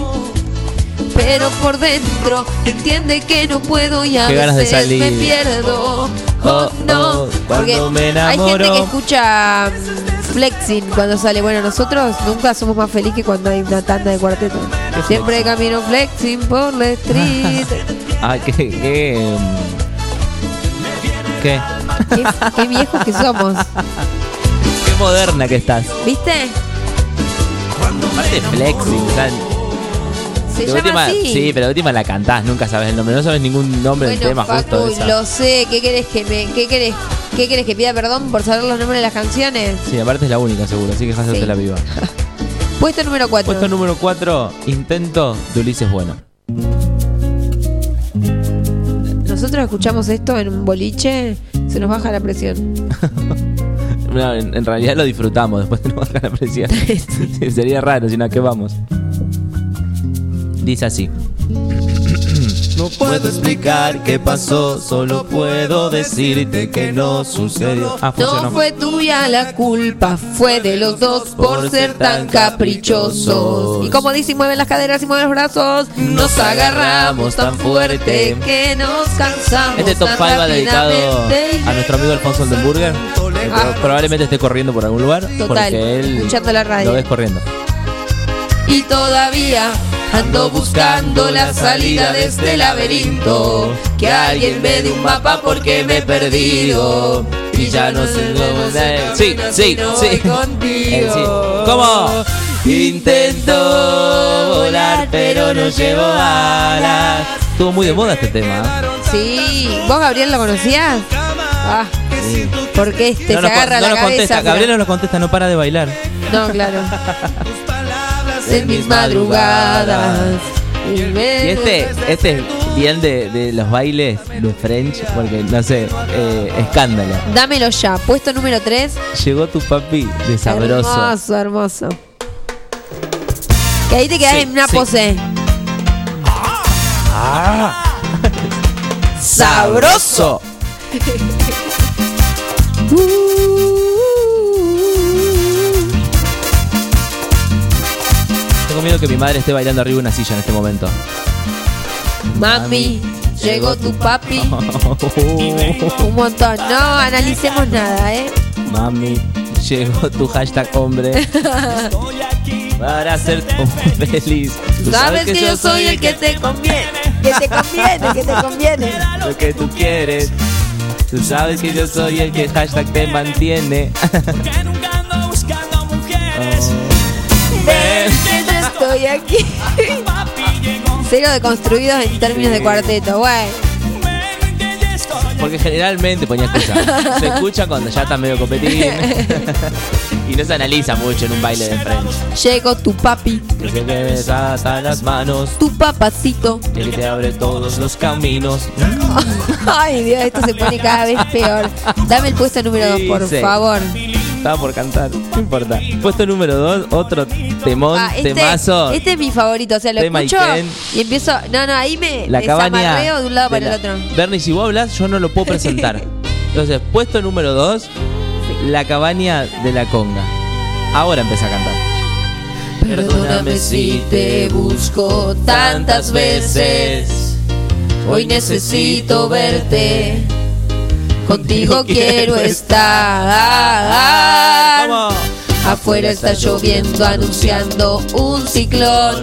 Pero por dentro entiende que no puedo y a Qué ganas de veces me pierdo. Oh, no, oh, porque cuando me hay gente que escucha flexing cuando sale. Bueno, nosotros nunca somos más felices que cuando hay una tanda de cuarteto. Siempre camino flexing por la street. Ah, qué. qué. mm, Qué, qué, qué viejos que somos. qué moderna que estás. ¿Viste? Aparte flexing, sea, Se de llama última- así. Sí, pero de última la cantás, nunca sabes el nombre, no sabes ningún nombre del tema justo Facu, de esa. lo sé. ¿Qué querés que me, qué querés, qué querés que pida perdón por saber los nombres de las canciones? Sí, aparte es la única seguro, así que hacerte Sí. la viva. Puesto número 4. Puesto número 4, intento de Ulises Bueno. Nosotros escuchamos esto en un boliche, se nos baja la presión. No, en, en realidad lo disfrutamos, después te nos baja la presión. Sí, Sería raro, si no, ¿a qué vamos? Dice así. No puedo explicar qué pasó, solo puedo decirte que no sucedió. Ah, No fue tuya la culpa, fue de los dos por ser tan caprichosos. Y como dice, y mueven las caderas y mueven los brazos, nos agarramos tan fuerte que nos cansamos. Este top 5 tan va dedicado a nuestro amigo Alfonso Oldenburger. Ah. Probablemente esté corriendo por algún lugar. Total, porque él escuchando la radio. Lo ves corriendo. Y todavía ando buscando la salida de este laberinto. Que alguien me dé un mapa porque me he perdido. Y ya no sé cómo se Sí, sí, sí. Eh, sí. ¿Cómo? Intento volar, pero no llevo alas. Estuvo muy de moda este tema. ¿eh? Sí, ¿vos Gabriel lo conocías? Ah, Sí. porque este No se nos, con- agarra no la nos cabeza. contesta, Gabriel no nos contesta, no para de bailar. No, claro. en mis madrugadas. Y este, este es bien de, de los bailes de French, porque no sé, eh, escándalo. Dámelo ya. Puesto número 3. Llegó tu papi de sabroso. Hermoso, hermoso. Que ahí te quedas Sí, en una sí. pose. Ah. ¡Sabroso! Tengo miedo que mi madre esté bailando arriba de una silla en este momento. Mami, llegó tu papi. Un montón. No analicemos nada, ¿eh? Mami, llegó tu hashtag hombre para hacerte feliz. Tú sabes que yo soy el que te conviene. Que te conviene, que te conviene. lo que tú quieres. Tú sabes que yo soy el que hashtag te mantiene. Que estoy aquí. Cero deconstruidos en términos de cuarteto. Bueno, Porque generalmente ponía excusa. Se escucha cuando ya está medio competir. y no se analiza mucho en un baile de French. llegó tu papi, Que se te desata las manos. tu papacito. Y que te abre todos los caminos. Ay, Dios, esto se pone cada vez peor. Dame el puesto número 2, por favor. Estaba por cantar. No importa. Puesto número 2, otro temón, Ah, este, temazo. este es mi favorito, o sea, lo escucho Iken. y empiezo. No, no, ahí me la cabaña. de un lado para la- el otro. Bernie, si vos hablas, yo no lo puedo presentar. Entonces, puesto número 2, la cabaña de la conga. Ahora empieza a cantar. Perdóname si te busco tantas veces. Hoy necesito verte. Contigo quiero estar. Afuera está lloviendo anunciando un ciclón.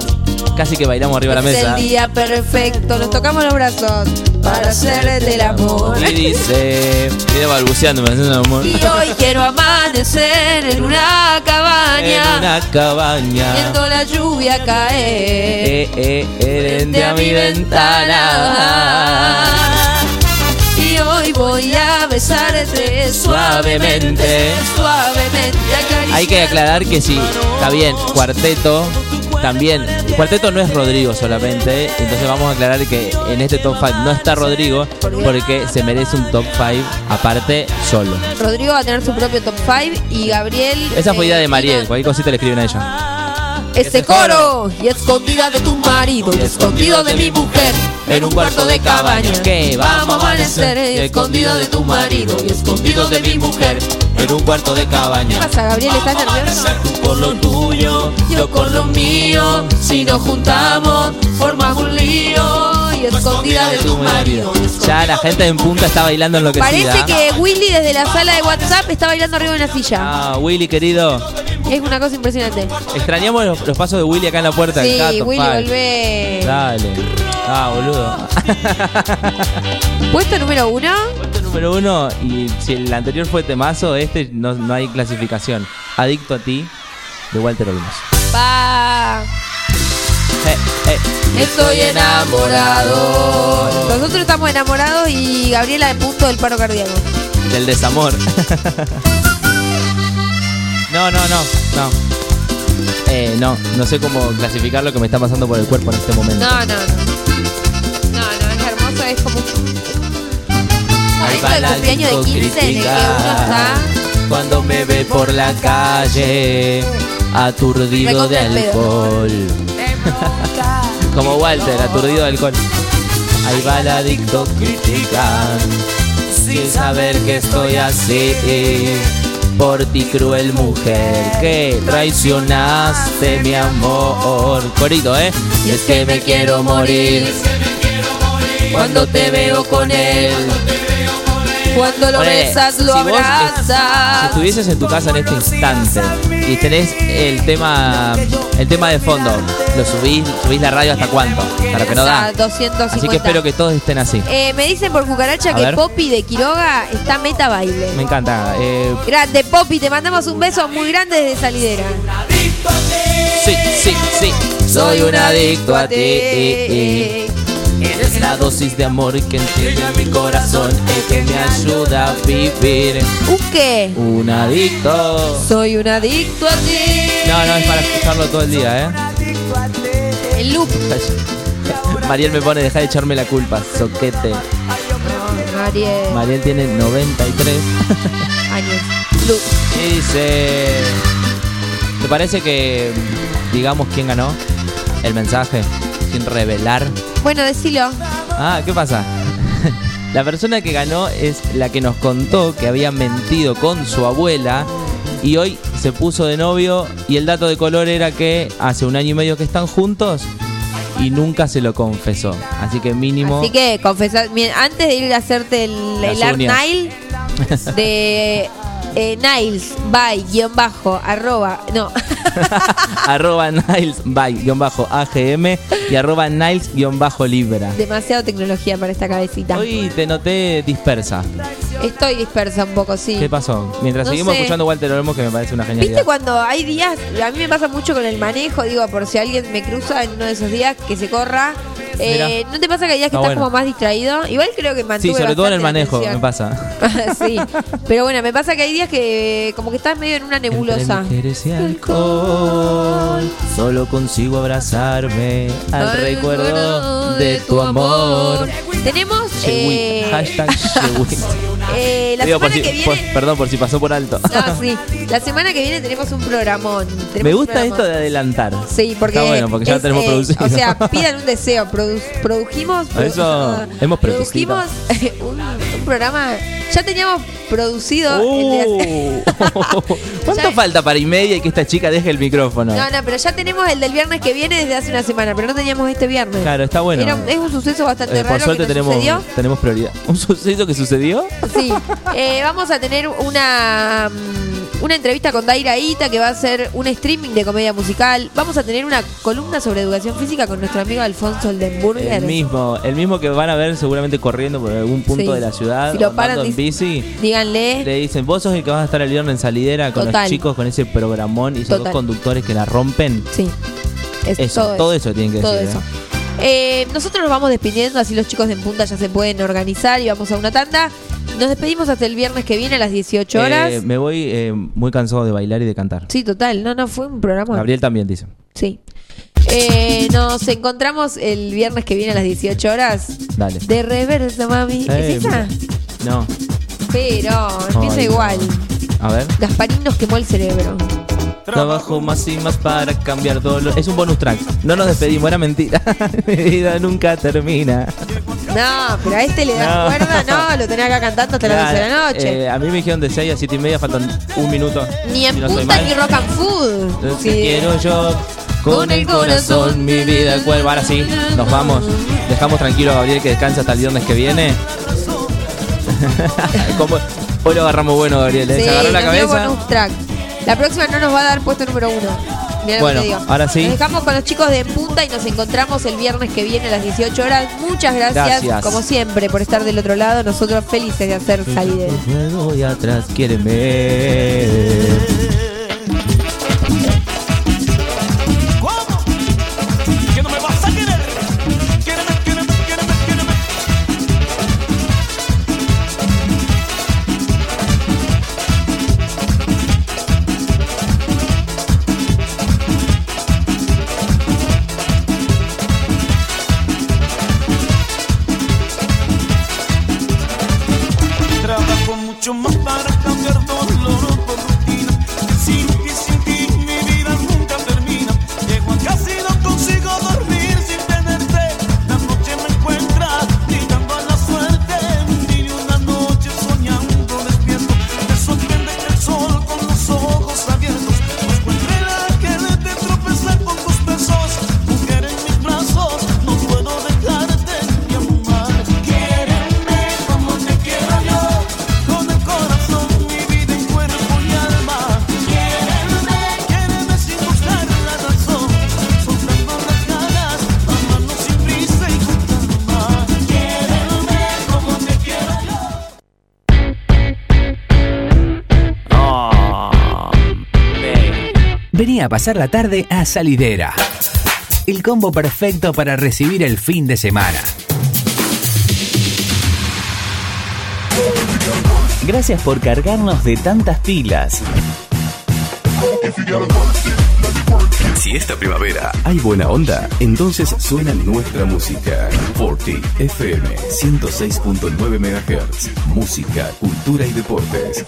Casi que bailamos arriba de la Es mesa. el día perfecto. Nos tocamos los brazos para hacer del amor. Y dice, viene balbuceando, me haciendo amor. Y hoy quiero amanecer en una En cabaña. una cabaña. Viendo la lluvia caer. Eh, eh, eh, frente a mi ventana. Hoy voy a besarte suavemente, suavemente. Hay que aclarar que sí, está bien, cuarteto también. Cuarteto no es Rodrigo solamente, entonces vamos a aclarar que en este top 5 no está Rodrigo porque se merece un top 5 aparte solo. Rodrigo va a tener su propio top 5 y Gabriel. Esa fue idea de eh, Mariel, cualquier cosita le escriben a ella. Ese coro y escondida de tu marido y escondido de mi mujer En un cuarto de cabaña que Vamos a amanecer y escondido de tu marido y escondido de mi mujer. En un cuarto de ¿Qué cabaña. pasa, Gabriel? ¿Estás nervioso? Por lo tuyo, Yo con lo mío, si nos juntamos, formamos un lío y escondida de tu marido. Ya la gente en punta está bailando enloquecida. Parece que Willy desde la sala de WhatsApp está bailando arriba de una silla. Ah, Willy querido, Es una cosa impresionante. extrañamos los, los pasos de Willy acá en la puerta del Sí. Willy, Pal. volvé. Dale. Ah, boludo. Puesto número uno. Puesto número uno, y si el anterior fue temazo, este no, no hay clasificación. Adicto a ti, de Walter Olmos. Pa. Eh, eh. Estoy enamorado. Nosotros estamos enamorados y Gabriela de punto del paro cardíaco. Del desamor. no, no, no, no. Eh, no, no sé cómo clasificar lo que me está pasando por el cuerpo en este momento. No, no, no. No, no, es hermoso, es como Esto cumpleaños de 15 en el que uno está. Cuando me ve por la calle, aturdido de alcohol. Como Walter, aturdido de alcohol. Ahí va el adicto criticar, sin saber que estoy así. Por ti cruel mujer, que traicionaste mi amor. Corito, ¿eh? Y es que me quiero morir cuando te veo con él. Cuando lo Ponele, besas, lo si vos Si abrazas. estuvieses en tu casa en este instante y tenés el tema el tema de fondo, lo subís, subís la radio hasta cuánto, lo que no da. A 250. Así que espero que todos estén así. Eh, me dicen por cucaracha A que ver. Poppy de Quiroga está meta baile. Me encanta. eh, Grande Poppy, te mandamos un beso muy grande desde Salidera. sí, sí, sí. Soy un adicto a ti. Eres la dosis de amor que entiende mi corazón y que me ayuda a vivir. ¿Un qué? Un adicto. Soy un adicto a ti. No, no, es para escucharlo todo el día, ¿eh? El loop. Mariel me pone, deja de echarme la culpa, soquete. No, Mariel. Mariel tiene 93. Años. Loop. Y dice. ¿Te parece que digamos quién ganó? El mensaje, sin revelar. Bueno, decilo. Ah, ¿qué pasa? La persona que ganó es la que nos contó que había mentido con su abuela y hoy se puso de novio y el dato de color era que hace un año y medio que están juntos y nunca se lo confesó. Así que mínimo... Así que confesar, antes de ir a hacerte el, el art nail de eh, Niles by guion bajo arroba no arroba Niles by guion bajo AGM y arroba Niles guion bajo Libra. demasiado tecnología para esta cabecita. Hoy te noté dispersa. Estoy dispersa un poco, sí. ¿Qué pasó? Mientras No seguimos sé. escuchando Walter Olmos, que me parece una ¿Viste genialidad. cuando hay días, a mí me pasa mucho con el manejo, digo, por si alguien me cruza en uno de esos días, que se corra. Eh, ¿No te pasa que hay días que Está estás bueno. como más distraído? Igual creo que mantuve Sí, sobre todo en el manejo, me pasa. sí, pero bueno, me pasa que hay días que como que estás medio en una nebulosa. Y alcohol, solo consigo abrazarme al Al recuerdo de tu amor. Tenemos eh, hashtag. Eh, la Digo, semana si- que viene. por- perdón, por si pasó por alto. No, sí. La semana que viene tenemos un programón. Tenemos Me gusta programón. esto de adelantar. Sí, porque. Está bueno, porque ya es, lo tenemos eh, producido. O sea, pidan un deseo. Produ- produjimos. produ- Eso hemos producido. Produjimos un, un programa. Ya teníamos producido. el de- ¿Cuánto falta para y media y que esta chica deje el micrófono? no, no, pero ya tenemos el del viernes que viene desde hace una semana, pero no teníamos este viernes. Claro, está bueno. Era es un suceso bastante Eh, raro por suerte tenemos, sucedió. tenemos prioridad. ¿Un suceso que sucedió? Sí, eh, vamos a tener una, mm, una entrevista con Daira Ita que va a ser un streaming de comedia musical. Vamos a tener una columna sobre educación física con nuestro amigo Alfonso Oldenburger. El mismo, el mismo que van a ver seguramente corriendo por algún punto Sí. de la ciudad, Si lo paran, en bici. Díganle. Le dicen, vos sos el que vas a estar el viernes en salidera con Total. los chicos con ese programón y esos Total. dos conductores que la rompen. Sí. Es Eso, todo, todo eso tienen que todo decir, eso. ¿eh? Eh, nosotros nos vamos despidiendo, así los chicos de En Punta ya se pueden organizar y vamos a una tanda. Nos despedimos hasta el viernes que viene a las 18 horas. Eh, me voy eh, muy cansado de bailar y de cantar. Sí, total. No, no, fue un programa. Gabriel también dice. Sí. Eh, nos encontramos el viernes que viene a las 18 horas. Dale. De reversa, mami. ¿Es esa? No. Pero empieza igual. A ver. Gasparín nos quemó el cerebro. Trabajo más y más para cambiar dolor. Es un bonus track. No nos despedimos, era mentira. Mi vida nunca termina. No, pero a este le das No. cuerda, no, lo tenés acá cantando hasta las 12 de la noche. Eh, a mí me dijeron de 6 a 7 y media, faltan un minuto. ni en si no soy punta ni rock and food. Sí. quiero yo con el corazón, mi vida cuervo. Ahora sí, nos vamos. Dejamos tranquilo a Gabriel que descansa hasta el viernes que viene. Hoy lo agarramos bueno, Gabriel. ¿eh? Sí, Se agarró la cabeza. La próxima no nos va a dar puesto número uno. Mirá lo Bueno, que te digo. ahora sí. Nos dejamos con los chicos de Punta y nos encontramos el viernes que viene a las 18 horas. Muchas gracias, Gracias. como siempre, por estar del otro lado. Nosotros felices de hacer salir. Luego y atrás, quiéreme. A pasar la tarde a Salidera. El combo perfecto para recibir el fin de semana. Gracias por cargarnos de tantas pilas. Si esta primavera hay buena onda, entonces suena nuestra música. Forti FM 106.9 MHz. Música, cultura y deportes.